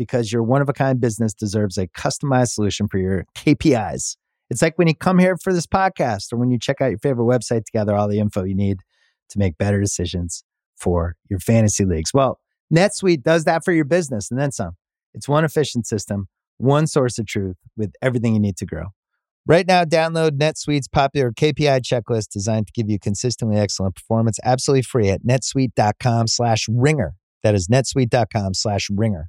because your one of a kind business deserves a customized solution for your KPIs. It's like when you come here for this podcast or when you check out your favorite website to gather all the info you need to make better decisions for your fantasy leagues. Well, NetSuite does that for your business and then some. It's one efficient system, one source of truth with everything you need to grow. Right now, download NetSuite's popular KPI checklist designed to give you consistently excellent performance absolutely free at netsuite.com slash ringer. That is netsuite.com slash ringer.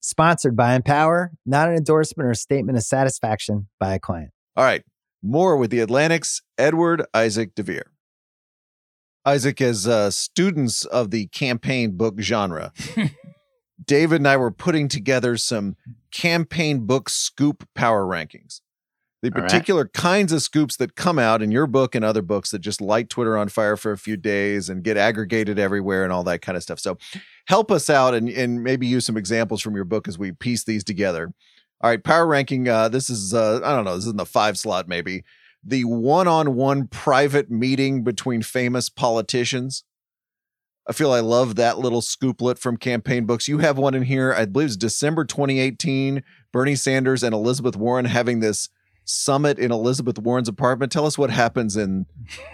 Sponsored by Empower, not an endorsement or a statement of satisfaction by a client. All right. More with the Atlantic's Edward Isaac Dovere. Isaac, as uh, students of the campaign book genre, David and I were putting together some campaign book scoop power rankings. The All right. particular kinds of scoops that come out in your book and other books that just light Twitter on fire for a few days and get aggregated everywhere and all that kind of stuff. So help us out and, and maybe use some examples from your book as we piece these together. All right, power ranking. Uh, this is uh, I don't know. This is in the five slot maybe. The one-on-one private meeting between famous politicians. I feel I love that little scooplet from campaign books. You have one in here. I believe it's December 2018. Bernie Sanders and Elizabeth Warren having this summit in Elizabeth Warren's apartment. Tell us what happens in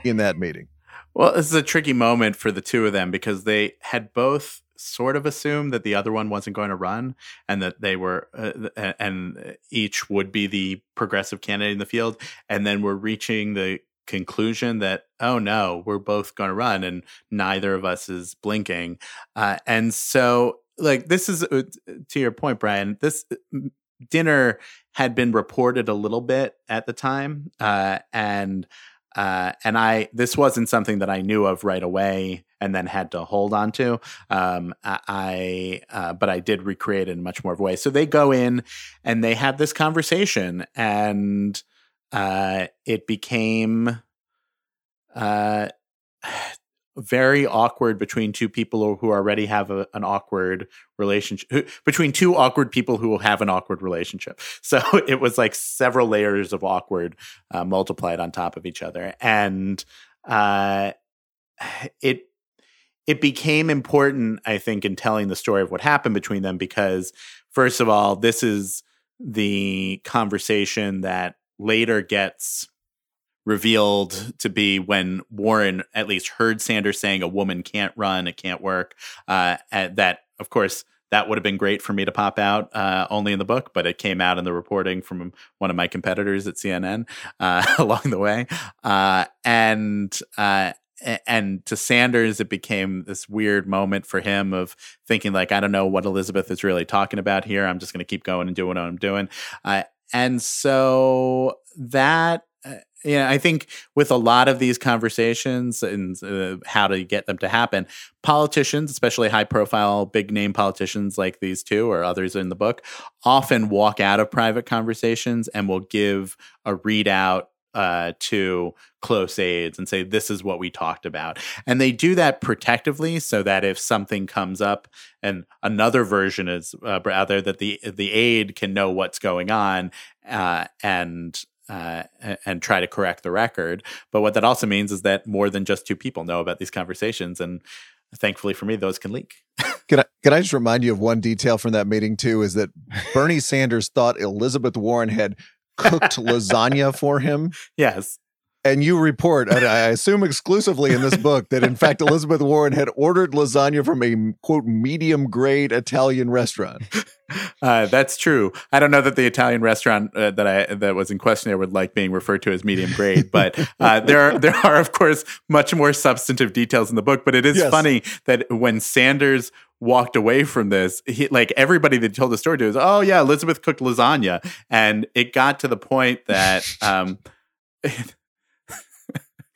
in that meeting. Well, this is a tricky moment for the two of them because they had both sort of assumed that the other one wasn't going to run and that they were uh, and each would be the progressive candidate in the field and then we're reaching the conclusion that oh no we're both going to run and neither of us is blinking uh, and so like this is uh, to your point bryan this uh, dinner had been reported a little bit at the time uh, and uh, and I this wasn't something that I knew of right away and then had to hold on to. Um, I, uh, but I did recreate it in much more of a way. So they go in and they have this conversation, and uh, it became uh, very awkward between two people who already have a, an awkward relationship who- between two awkward people who have an awkward relationship. So it was like several layers of awkward uh, multiplied on top of each other. And uh, it it became important i think in telling the story of what happened between them because first of all this is the conversation that later gets revealed to be when Warren at least heard Sanders saying a woman can't run, it can't work. Uh, that, of course, that would have been great for me to pop out uh, only in the book, but it came out in the reporting from one of my competitors at CNN uh, along the way. Uh, and uh, and to Sanders, it became this weird moment for him of thinking like, I don't know what Elizabeth is really talking about here. I'm just going to keep going and doing what I'm doing. Uh, and so that yeah, I think with a lot of these conversations and uh, how to get them to happen, politicians, especially high profile, big name politicians like these two or others in the book, often walk out of private conversations and will give a readout uh, to close aides and say this is what we talked about. And they do that protectively so that if something comes up and another version is uh, rather that the the aide can know what's going on uh, and uh, and try to correct the record. But what that also means is that more than just two people know about these conversations, and thankfully for me, those can leak. can I can I just remind you of one detail from that meeting too? Is that Bernie Sanders thought Elizabeth Warren had cooked lasagna for him? Yes and you report, and I assume exclusively in this book, that in fact Elizabeth Warren had ordered lasagna from a quote medium grade Italian restaurant. Uh, that's true. I don't know that the Italian restaurant uh, that I that was in question there would like being referred to as medium grade, but uh, there are there are of course much more substantive details in the book. But it is yes. funny that when Sanders walked away from this, he, like everybody that told the story to is, oh yeah, Elizabeth cooked lasagna, and it got to the point that. Um,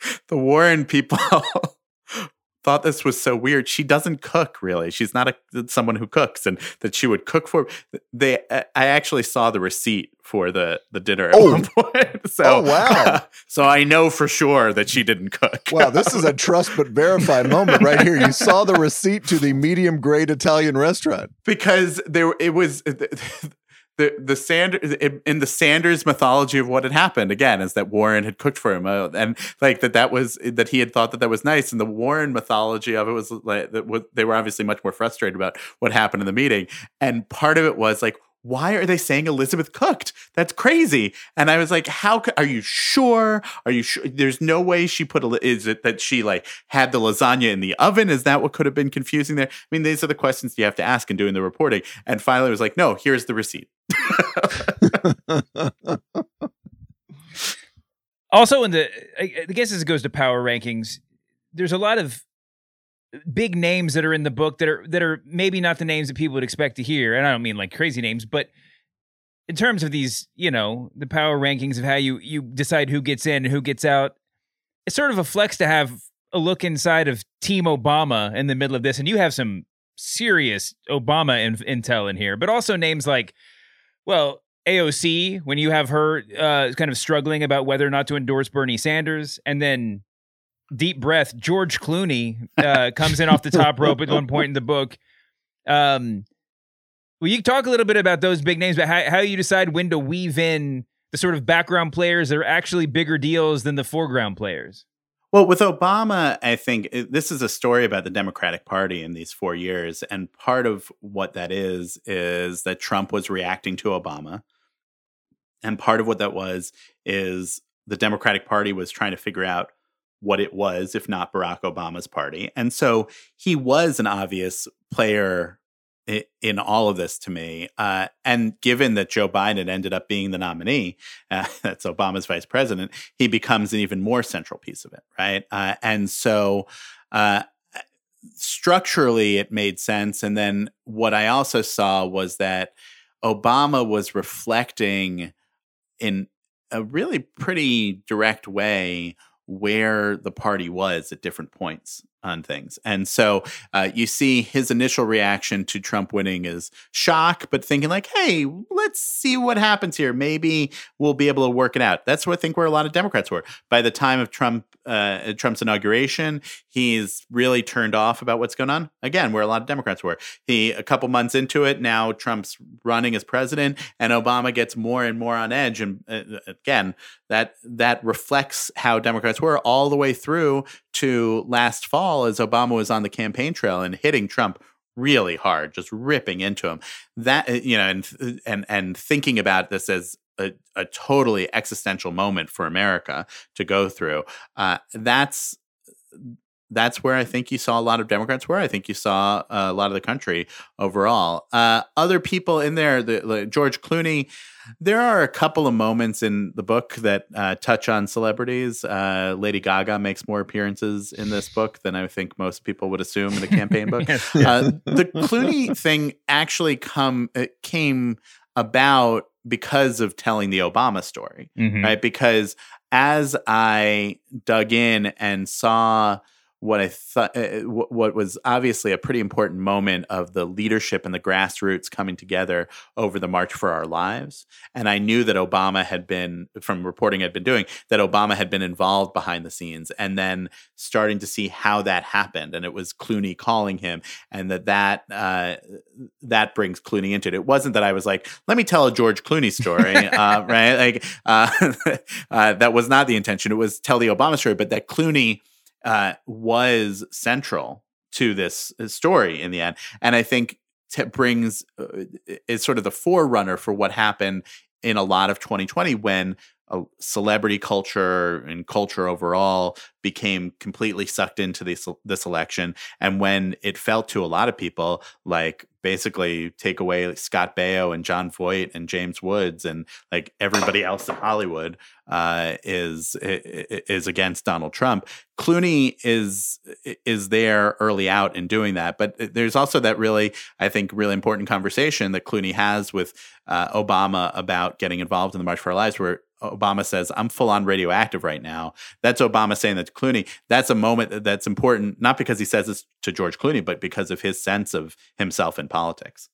the Warren people thought this was so weird. She doesn't cook really. She's not a, someone who cooks, and that she would cook for. They, I actually saw the receipt for the the dinner at oh. one point. So, oh wow! so I know for sure that she didn't cook. wow, this is a trust but verify moment right here. You saw the receipt to the medium grade Italian restaurant because there it was the the Sanders in the Sanders mythology of what had happened again is that Warren had cooked for him uh, and like that that was that he had thought that that was nice and the Warren mythology of it was like that they were obviously much more frustrated about what happened in the meeting and part of it was like why are they saying Elizabeth cooked? That's crazy. And I was like, how are you sure? Are you sure? There's no way she put a, is it that she like had the lasagna in the oven? Is that what could have been confusing there? I mean, these are the questions you have to ask in doing the reporting. And finally it was like, no, here's the receipt. Also in the, I guess as it goes to power rankings, there's a lot of big names that are in the book that are that are maybe not the names that people would expect to hear. And i don't mean like crazy names but in terms of these you know the power rankings of how you you decide who gets in and who gets out it's sort of a flex to have a look inside of team obama in the middle of this. And you have some serious obama in, intel in here but also names like well aoc when you have her uh, kind of struggling about whether or not to endorse bernie sanders and then deep breath. George Clooney uh, comes in off the top rope at one point in the book. Um, well, you talk a little bit about those big names, but how, how you decide when to weave in the sort of background players that are actually bigger deals than the foreground players. Well, with Obama, I think eh, this is a story about the Democratic Party in these four years. And part of what that is, is that Trump was reacting to Obama. And part of what that was is the Democratic Party was trying to figure out what it was, if not Barack Obama's party. And so he was an obvious player in all of this to me. Uh, and given that Joe Biden ended up being the nominee, uh, that's Obama's vice president, he becomes an even more central piece of it, right? Uh, and so uh, structurally, it made sense. And then what I also saw was that Obama was reflecting in a really pretty direct way where the party was at different points on things. And so uh, you see his initial reaction to Trump winning is shock, but thinking like, hey, let's see what happens here. Maybe we'll be able to work it out. That's what I think where a lot of Democrats were. By the time of Trump uh, Trump's inauguration, he's really turned off about what's going on. Again, where a lot of Democrats were. He a couple months into it, now Trump's running as president, and Obama gets more and more on edge. And uh, again, that that reflects how Democrats were all the way through to last fall, as Obama was on the campaign trail and hitting Trump really hard, just ripping into him. That uh, you know, and and and thinking about this as a, a totally existential moment for America to go through. Uh, that's that's where I think you saw a lot of Democrats. Where I think you saw uh, a lot of the country overall. Uh, other people in there, the, the, George Clooney. There are a couple of moments in the book that uh, touch on celebrities. Uh, Lady Gaga makes more appearances in this book than I think most people would assume in a campaign book. Uh, the Clooney thing actually come came about because of telling the Obama story, mm-hmm. right? Because as I dug in and saw what I thought, uh, what was obviously a pretty important moment of the leadership and the grassroots coming together over the March for Our Lives. And I knew that Obama had been, from reporting I'd been doing, that Obama had been involved behind the scenes, and then starting to see how that happened. And it was Clooney calling him, and that that uh, that brings Clooney into it. It wasn't that I was like, let me tell a George Clooney story, uh, right? Like uh, uh, that was not the intention. It was tell the Obama story, but that Clooney uh, was central to this uh, story in the end. And I think t- brings uh, is sort of the forerunner for what happened in a lot of 2020 when celebrity culture and culture overall became completely sucked into this this election and when it felt to a lot of people like basically take away Scott Baio and Jon Voight and James Woods and like everybody else in Hollywood uh, is is against Donald Trump. Clooney is is there early out in doing that, but there's also that really I think really important conversation that Clooney has with uh, Obama about getting involved in the March for Our Lives, where Obama says, I'm full on radioactive right now. That's Obama saying that to Clooney. That's a moment that's important, not because he says this to George Clooney, but because of his sense of himself in politics.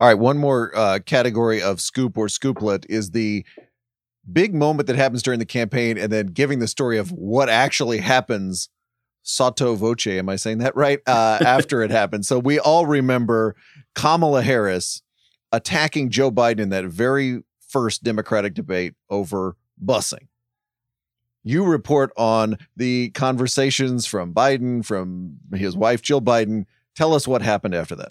All right. One more uh, category of scoop or scooplet is the big moment that happens during the campaign and then giving the story of what actually happens sotto voce. Am I saying that right? Uh, after it happens. So we all remember Kamala Harris attacking Joe Biden in that very first Democratic debate over busing. You report on the conversations from Biden, from his wife, Jill Biden. Tell us what happened after that.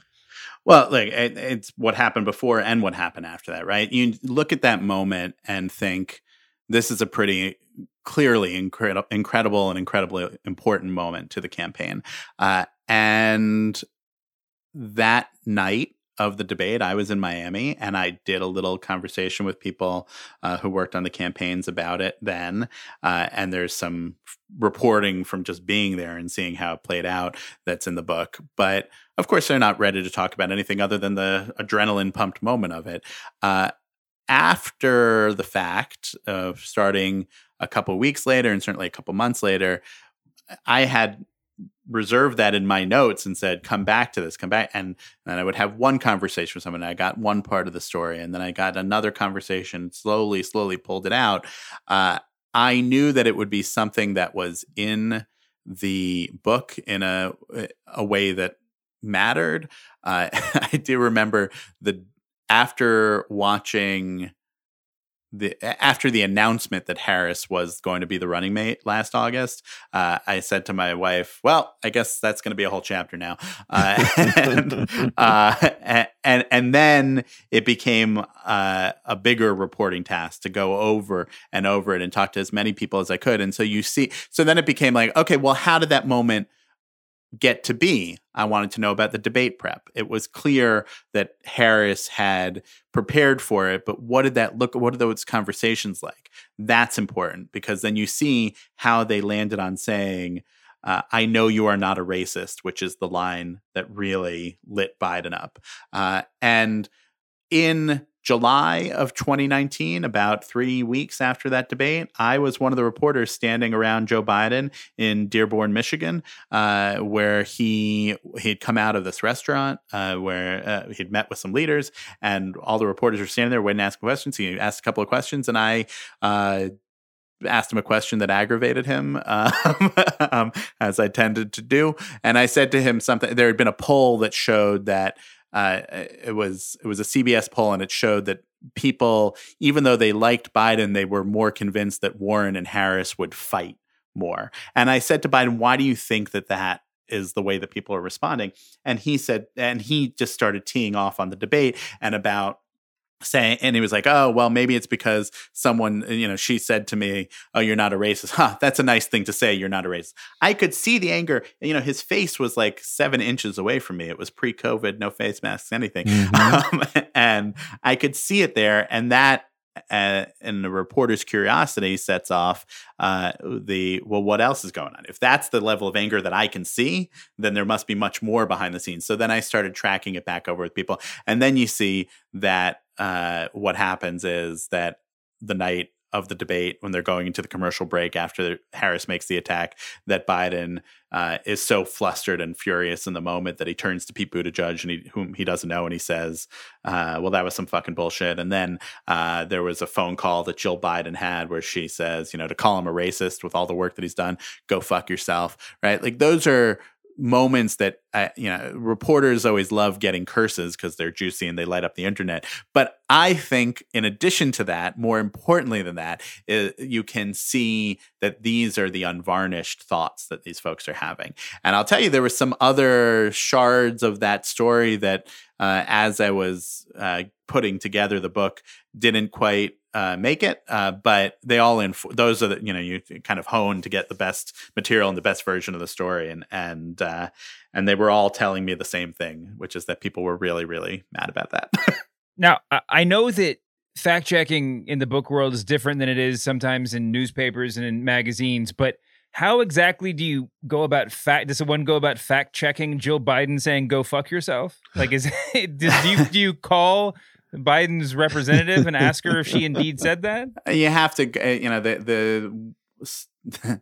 Well, like it, it's what happened before and what happened after that, right? You look at that moment and think this is a pretty clearly incredible, incredible and incredibly important moment to the campaign. Uh, and that night, of the debate, I was in Miami and I did a little conversation with people uh, who worked on the campaigns about it then. Uh, and there's some reporting from just being there and seeing how it played out that's in the book. But of course, they're not ready to talk about anything other than the adrenaline pumped moment of it. Uh, after the fact of starting a couple weeks later and certainly a couple months later, I had reserved that in my notes and said, come back to this, come back. And then I would have one conversation with someone. I got one part of the story and then I got another conversation, slowly, slowly pulled it out. Uh, I knew that it would be something that was in the book in a, a way that mattered. Uh, I do remember the, after watching the after the announcement that Harris was going to be the running mate last August, uh, I said to my wife, "Well, I guess that's going to be a whole chapter now." Uh, and, uh, and and then it became uh, a bigger reporting task to go over and over it and talk to as many people as I could. And so you see, so then it became like, okay, well, how did that moment? Get to be. I wanted to know about the debate prep. It was clear that Harris had prepared for it, but what did that look what are those conversations like? That's important because then you see how they landed on saying uh, I know you are not a racist, which is the line that really lit Biden up. Uh, and in July of 2019, about three weeks after that debate, I was one of the reporters standing around Joe Biden in Dearborn, Michigan, uh, where he he had come out of this restaurant uh, where uh, he'd met with some leaders, and all the reporters were standing there waiting to ask questions. He asked a couple of questions, and I uh, asked him a question that aggravated him, um, um, as I tended to do. And I said to him something. There had been a poll that showed that uh, it was it was a CBS poll, and it showed that people, even though they liked Biden, they were more convinced that Warren and Harris would fight more. And I said to Biden, "Why do you think that that is the way that people are responding?" And he said, and he just started teeing off on the debate and about saying and he was like oh well maybe it's because someone you know she said to me oh you're not a racist. Huh that's a nice thing to say you're not a racist. I could see the anger you know his face was like seven inches away from me. It was pre-covid no face masks anything. Mhm. um, and i could see it there and that uh, and the reporter's curiosity sets off uh, the well what else is going on? If that's the level of anger that i can see then there must be much more behind the scenes. So then i started tracking it back over with people. And then you see that uh, what happens is that the night of the debate when they're going into the commercial break after Harris makes the attack that Biden uh, is so flustered and furious in the moment that he turns to Pete Buttigieg and he, whom he doesn't know and he says, uh, "Well, that was some fucking bullshit." And then uh, there was a phone call that Jill Biden had where she says, "You know, to call him a racist with all the work that he's done, go fuck yourself." Right? Like those are moments that uh, you know reporters always love getting curses because they're juicy and they light up the internet. But i think in addition to that more importantly than that is you can see that these are the unvarnished thoughts that these folks are having. And i'll tell you there were some other shards of that story that uh, as i was uh, putting together the book didn't quite uh, make it, uh, but they all in those are the you know you kind of hone to get the best material and the best version of the story, and and uh, and they were all telling me the same thing, which is that people were really really mad about that. Now, I- know that fact checking in the book world is different than it is sometimes in newspapers and in magazines, but how exactly do you go about fact? Does one go about fact checking Jill Biden saying "go fuck yourself"? Like, is does, do you do you call Biden's representative and ask her if she indeed said that? you have to uh, you know the the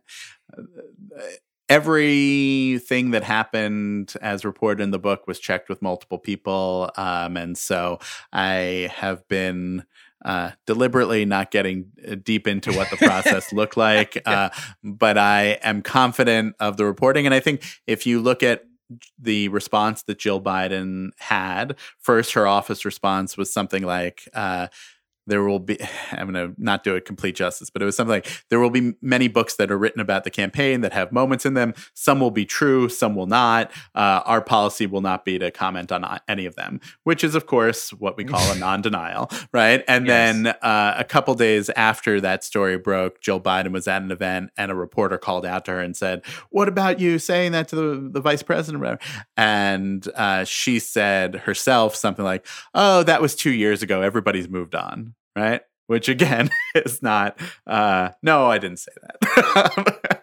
everything that happened as reported in the book was checked with multiple people um, and so i have been uh, deliberately not getting uh, deep into what the process looked like uh, but i am confident of the reporting and i think if you look at the response that Jill Biden had. First, her office response was something like, uh, there will be i'm going to not do it complete justice but it was something like there will be many books that are written about the campaign that have moments in them. Some will be true some will not. Uh, our policy will not be to comment on uh, any of them which is of course what we call a non-denial right? And Yes. then uh, a couple days after that story broke jill biden was at an event and a reporter called out to her and said what about you saying that to the, the vice president? And uh, she said herself something like oh that was two years ago. Everybody's moved on right which again is not uh no i didn't say that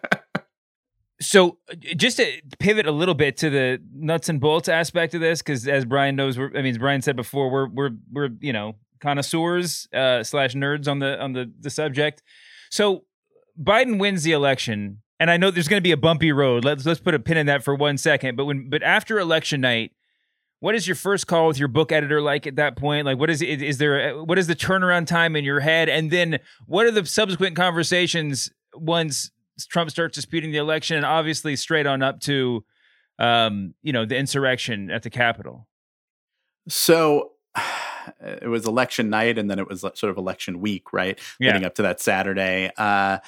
So, uh, just to pivot a little bit to the nuts and bolts aspect of this, because as Bryan knows, I mean, as Bryan said before, we're we're we're you know connoisseurs uh, slash nerds on the on the the subject. So, Biden wins the election, and I know there's going to be a bumpy road. Let's let's put a pin in that for one second. But when but after election night, what is your first call with your book editor like at that point? Like, what is is, is there what is the turnaround time in your head, and then what are the subsequent conversations once Trump starts disputing the election, and obviously straight on up to, um, you know, the insurrection at the Capitol. so it was election night and then it was sort of election week right Yeah. leading up to that saturday uh,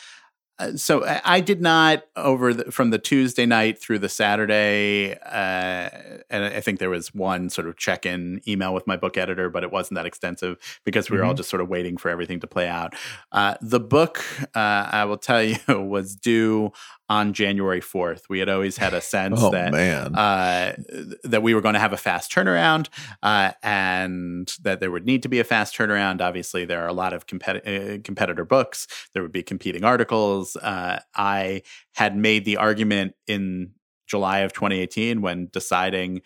so I I did not over the, from the Tuesday night through the Saturday, uh, and I think there was one sort of check-in email with my book editor, but it wasn't that extensive because we were all just sort of waiting for everything to play out. Uh, the book, uh, I will tell you, was due on January fourth. We had always had a sense Oh that man. uh, that we were going to have a fast turnaround uh, and that there would need to be a fast turnaround. Obviously, there are a lot of competi- uh, competitor books. There would be competing articles. Uh, I had made the argument in July of 2018 when deciding.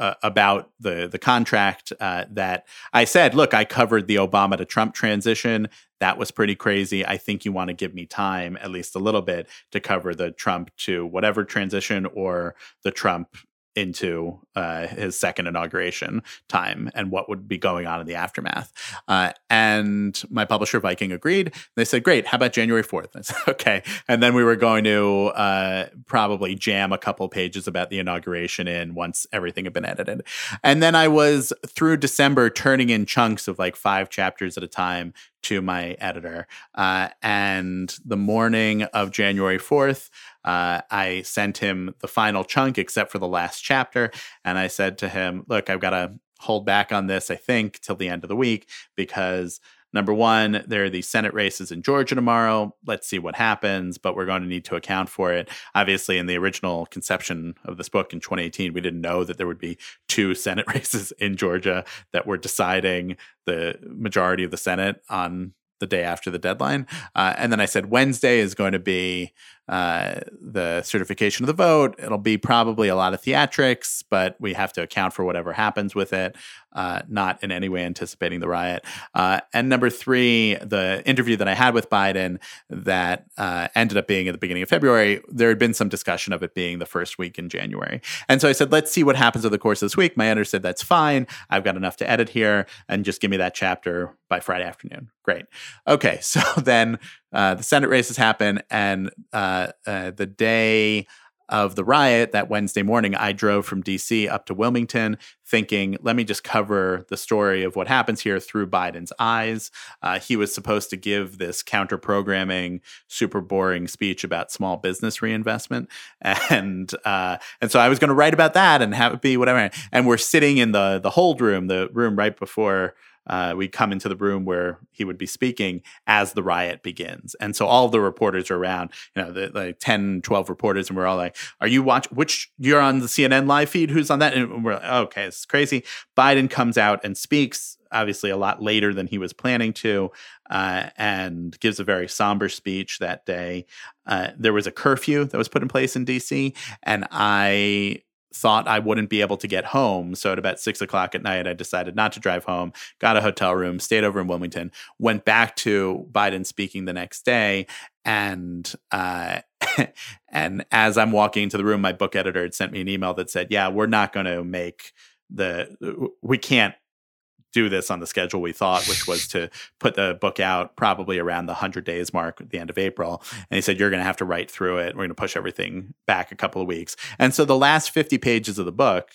Uh, about the the contract uh, that I said, look, I covered the Obama to Trump transition. That was pretty crazy. I think you want to give me time, at least a little bit, to cover the Trump to whatever transition or the Trump into uh, his second inauguration time and what would be going on in the aftermath. Uh, and my publisher Viking agreed. They said, "Great, how about January 4th? I said, "Okay." And then we were going to uh, probably jam a couple pages about the inauguration in once everything had been edited. And then I was through December turning in chunks of like five chapters at a time to my editor. Uh, and the morning of January 4th, uh, I sent him the final chunk, except for the last chapter. And I said to him, Look, I've got to hold back on this, I think, till the end of the week because Number one, there are these Senate races in Georgia tomorrow. Let's see what happens, but we're going to need to account for it. Obviously, in the original conception of this book in 2018, we didn't know that there would be two Senate races in Georgia that were deciding the majority of the Senate on the day after the deadline. Uh, and then I said Wednesday is going to be uh, the certification of the vote. It'll be probably a lot of theatrics, but we have to account for whatever happens with it, uh, not in any way anticipating the riot. Uh, and number three, the interview that I had with Biden that uh, ended up being at the beginning of February, there had been some discussion of it being the first week in January. And so I said, let's see what happens over the course of this week. My editor said, that's fine. I've got enough to edit here and just give me that chapter by Friday afternoon. Great. Okay. So then uh, the Senate races happen, and uh, uh, the day of the riot, that Wednesday morning, I drove from DC up to Wilmington thinking, let me just cover the story of what happens here through Biden's eyes. Uh, he was supposed to give this counter programming, super boring speech about small business reinvestment. And, uh, and so I was going to write about that and have it be whatever. And we're sitting in the, the hold room, the room right before uh, we come into the room where he would be speaking as the riot begins. And so all the reporters are around, you know, the like 10, 12 reporters, and we're all like, Are you watching? Which you're on the CNN live feed? Who's on that? And we're like, Okay, it's crazy. Biden comes out and speaks, obviously a lot later than he was planning to, uh, and gives a very somber speech that day. Uh, there was a curfew that was put in place in DC, and I thought I wouldn't be able to get home. So at about six o'clock at night, I decided not to drive home, got a hotel room, stayed over in Wilmington, went back to Biden speaking the next day. And uh, and as I'm walking into the room, my book editor had sent me an email that said, "Yeah, we're not going to make the we can't do this on the schedule we thought, which was to put the book out probably around the 100 days mark at the end of April. And he said, You're going to have to write through it. We're going to push everything back a couple of weeks. And so the last 50 pages of the book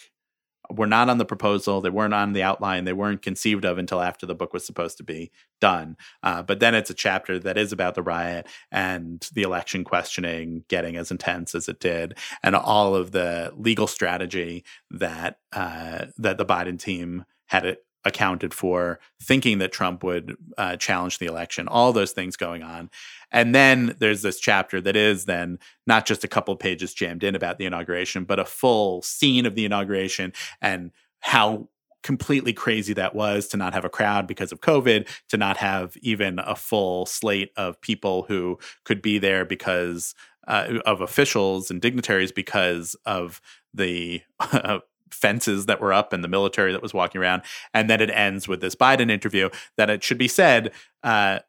were not on the proposal. They weren't on the outline. They weren't conceived of until after the book was supposed to be done. Uh, but then it's a chapter that is about the riot and the election questioning getting as intense as it did, and all of the legal strategy that uh, that the Biden team had it accounted for, thinking that Trump would uh, challenge the election, all those things going on. And then there's this chapter that is then not just a couple pages jammed in about the inauguration, but a full scene of the inauguration and how completely crazy that was to not have a crowd because of COVID, to not have even a full slate of people who could be there because uh, of officials and dignitaries because of the uh, fences that were up and the military that was walking around. And then it ends with this Biden interview that it should be said, uh,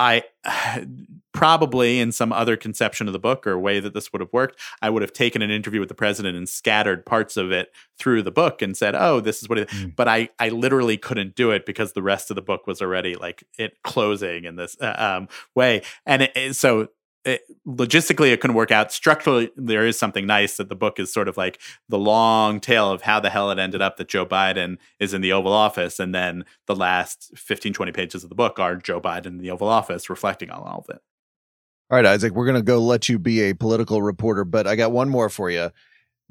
I probably in some other conception of the book or way that this would have worked, I would have taken an interview with the president and scattered parts of it through the book and said, "Oh, this is what it." Mm. But I, I literally couldn't do it because the rest of the book was already like it closing in this uh, um, way, and it, so it, logistically it couldn't work out. Structurally there is something nice that the book is sort of like the long tale of how the hell it ended up that joe biden is in the oval office and then the last 15 20 pages of the book are joe biden in the oval office reflecting on all of it. All right isaac we're going to go let you be a political reporter but i got one more for you.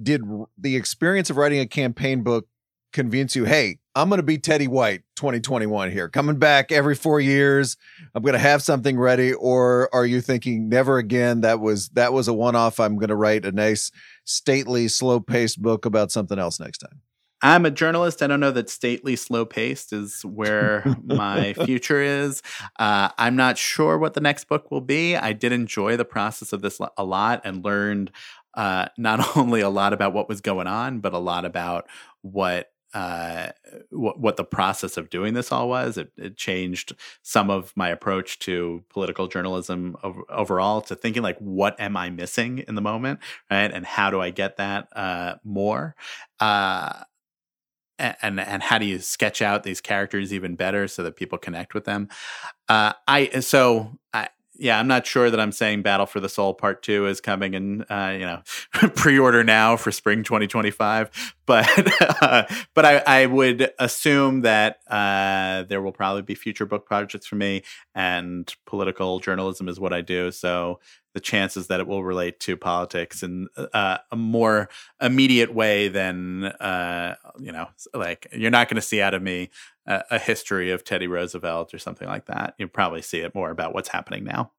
Did the experience of writing a campaign book convince you hey I'm going to be Teddy White 2021 here, coming back every four years. I'm going to have something ready, or are you thinking never again? That was that was a one off. I'm going to write a nice, stately, slow paced book about something else next time. I'm a journalist. I don't know that stately, slow paced is where my future is. Uh, I'm not sure what the next book will be. I did enjoy the process of this a lot and learned uh, not only a lot about what was going on, but a lot about what uh, what, what the process of doing this all was. It, it, changed some of my approach to political journalism over, overall to thinking like, what am I missing in the moment, right? And how do I get that uh, more? Uh, and and how do you sketch out these characters even better so that people connect with them? Uh, I so I, yeah, I'm not sure that I'm saying Battle for the Soul Part Two is coming and uh, you know pre-order now for spring 2025. But uh, but I, I would assume that uh, there will probably be future book projects for me, and political journalism is what I do. So the chances that it will relate to politics in uh, a more immediate way than uh, you know, like you're not going to see out of me a, a history of Teddy Roosevelt or something like that. You'll probably see it more about what's happening now.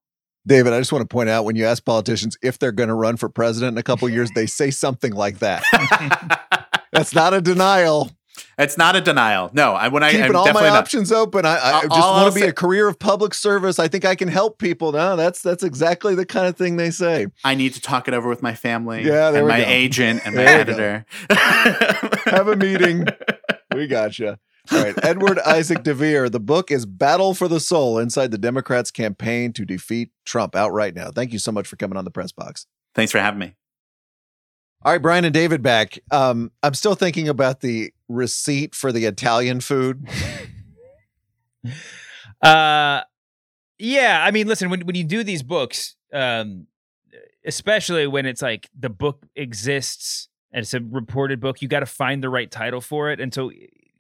David, I just want to point out when you ask politicians if they're going to run for president in a couple years, they say something like that. That's not a denial. It's not a denial. No, I when I keeping all my not- options open. I, I just all want to be a career of public service. I think I can help people. No, that's that's exactly the kind of thing they say. I need to talk it over with my family. Yeah, and my go. agent and my There we go. editor. Have a meeting. We gotcha. All right, Edward Isaac Dovere. The book is Battle for the Soul Inside the Democrats' Campaign to Defeat Trump. Out right now. Thank you so much for coming on the press box. Thanks for having me. All right, Bryan and David back. Um, I'm still thinking about the receipt for the Italian food. Uh, yeah. I mean, listen, when when you do these books, um, especially when it's like the book exists and it's a reported book, you got to find the right title for it. And so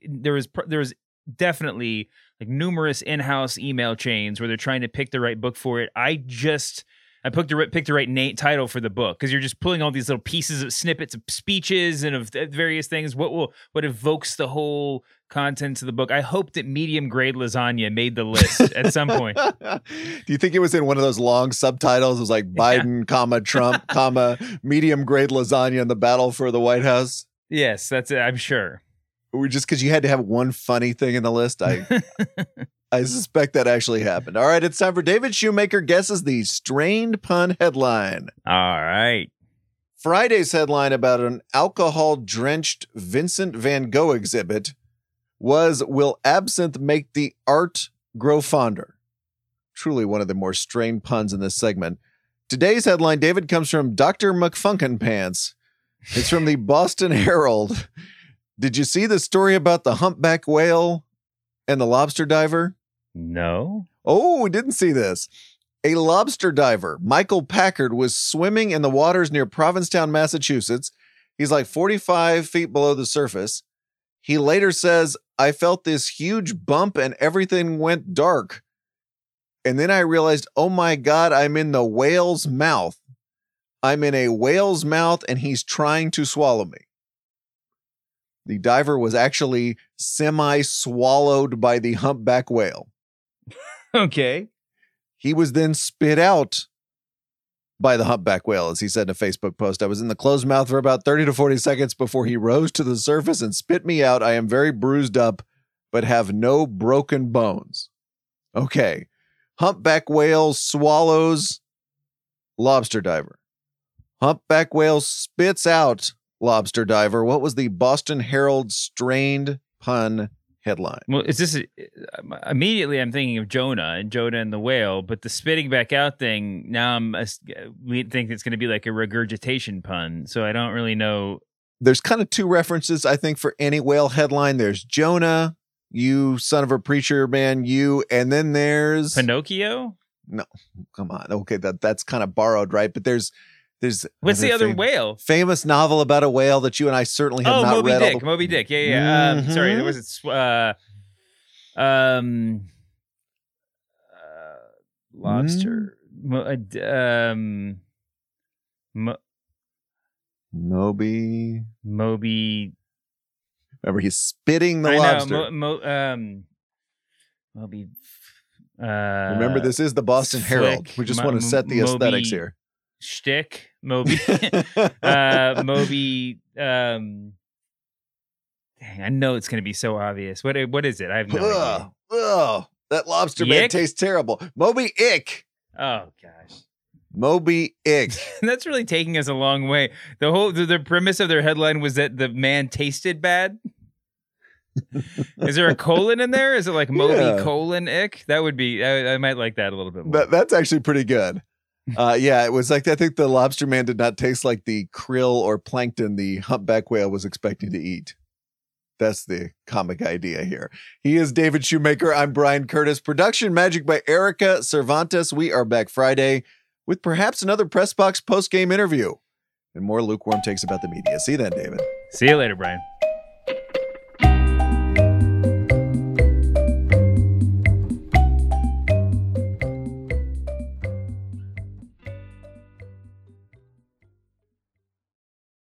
there was there was definitely like numerous in-house email chains where they're trying to pick the right book for it. I just I picked the right, picked the right name title for the book because you're just pulling all these little pieces of snippets of speeches and of th- various things. What will what evokes the whole contents of the book? I hope that medium grade lasagna made the list at some point. Do you think it was in one of those long subtitles? It was like Biden, comma Trump, comma medium grade lasagna in the battle for the White House. Yes, that's it. I'm sure. Or just because you had to have one funny thing in the list, I I suspect that actually happened. All right, it's time for David Shoemaker guesses the strained pun headline. All right. Friday's headline about an alcohol drenched Vincent van Gogh exhibit was Will absinthe make the art grow fonder? Truly one of the more strained puns in this segment. Today's headline, David, comes from Dr. McFunkenpants. It's from the Boston Herald. Did you see the story about the humpback whale and the lobster diver? No. Oh, we didn't see this. A lobster diver, Michael Packard, was swimming in the waters near Provincetown, Massachusetts. He's like 45 feet below the surface. He later says, I felt this huge bump and everything went dark. And then I realized, oh my God, I'm in the whale's mouth. I'm in a whale's mouth and he's trying to swallow me. The diver was actually semi swallowed by the humpback whale. Okay. He was then spit out by the humpback whale, as he said in a Facebook post. I was in the closed mouth for about 30 to 40 seconds before he rose to the surface and spit me out. I am very bruised up, but have no broken bones. Okay. Humpback whale swallows lobster diver. Humpback whale spits out lobster diver. What was the Boston Herald strained pun headline? Well, is this immediately? I'm thinking of Jonah and Jonah and the whale, but the spitting back out thing. Now I'm uh, we think it's going to be like a regurgitation pun, so I don't really know. there's kind of two references I think for any whale headline. There's Jonah, you son of a preacher man, you, and then there's Pinocchio. No, come on, okay, that that's kind of borrowed, right? But there's there's What's the other fam- whale? famous novel about a whale that you and I certainly have Oh, not Moby read. Dick. Moby Dick. Yeah, yeah. yeah. Um, sorry, Mhm. there was it. sw- Uh, um, uh, lobster. Mo- uh, um, Mo- Moby. Moby. Remember, he's spitting the I lobster. know. Mo, Mo, um, Moby. Uh, Remember, this is the Boston Herald. We just Mo- want to set the Moby- aesthetics here. Shtick. Moby. uh, Moby. Um, dang, I know it's going to be so obvious. What? What is it? I have no idea. Ugh, ugh, that lobster man tastes terrible. Moby Ick. Oh gosh. Moby Ick. That's really taking us a long way. The whole the, the premise of their headline was that the man tasted bad. Is there a colon in there? Is it like Moby Yeah. colon ick? That would be. I, I might like that a little bit more. That, that's actually pretty good. Uh, yeah, it was like I think the lobster man did not taste like the krill or plankton the humpback whale was expecting to eat. That's the comic idea here. He is David Shoemaker. I'm Bryan Curtis. Production magic by Erika Cervantes. We are back Friday with perhaps another press box post game interview. and more lukewarm takes about the media. See you then, David. See you later, Brian.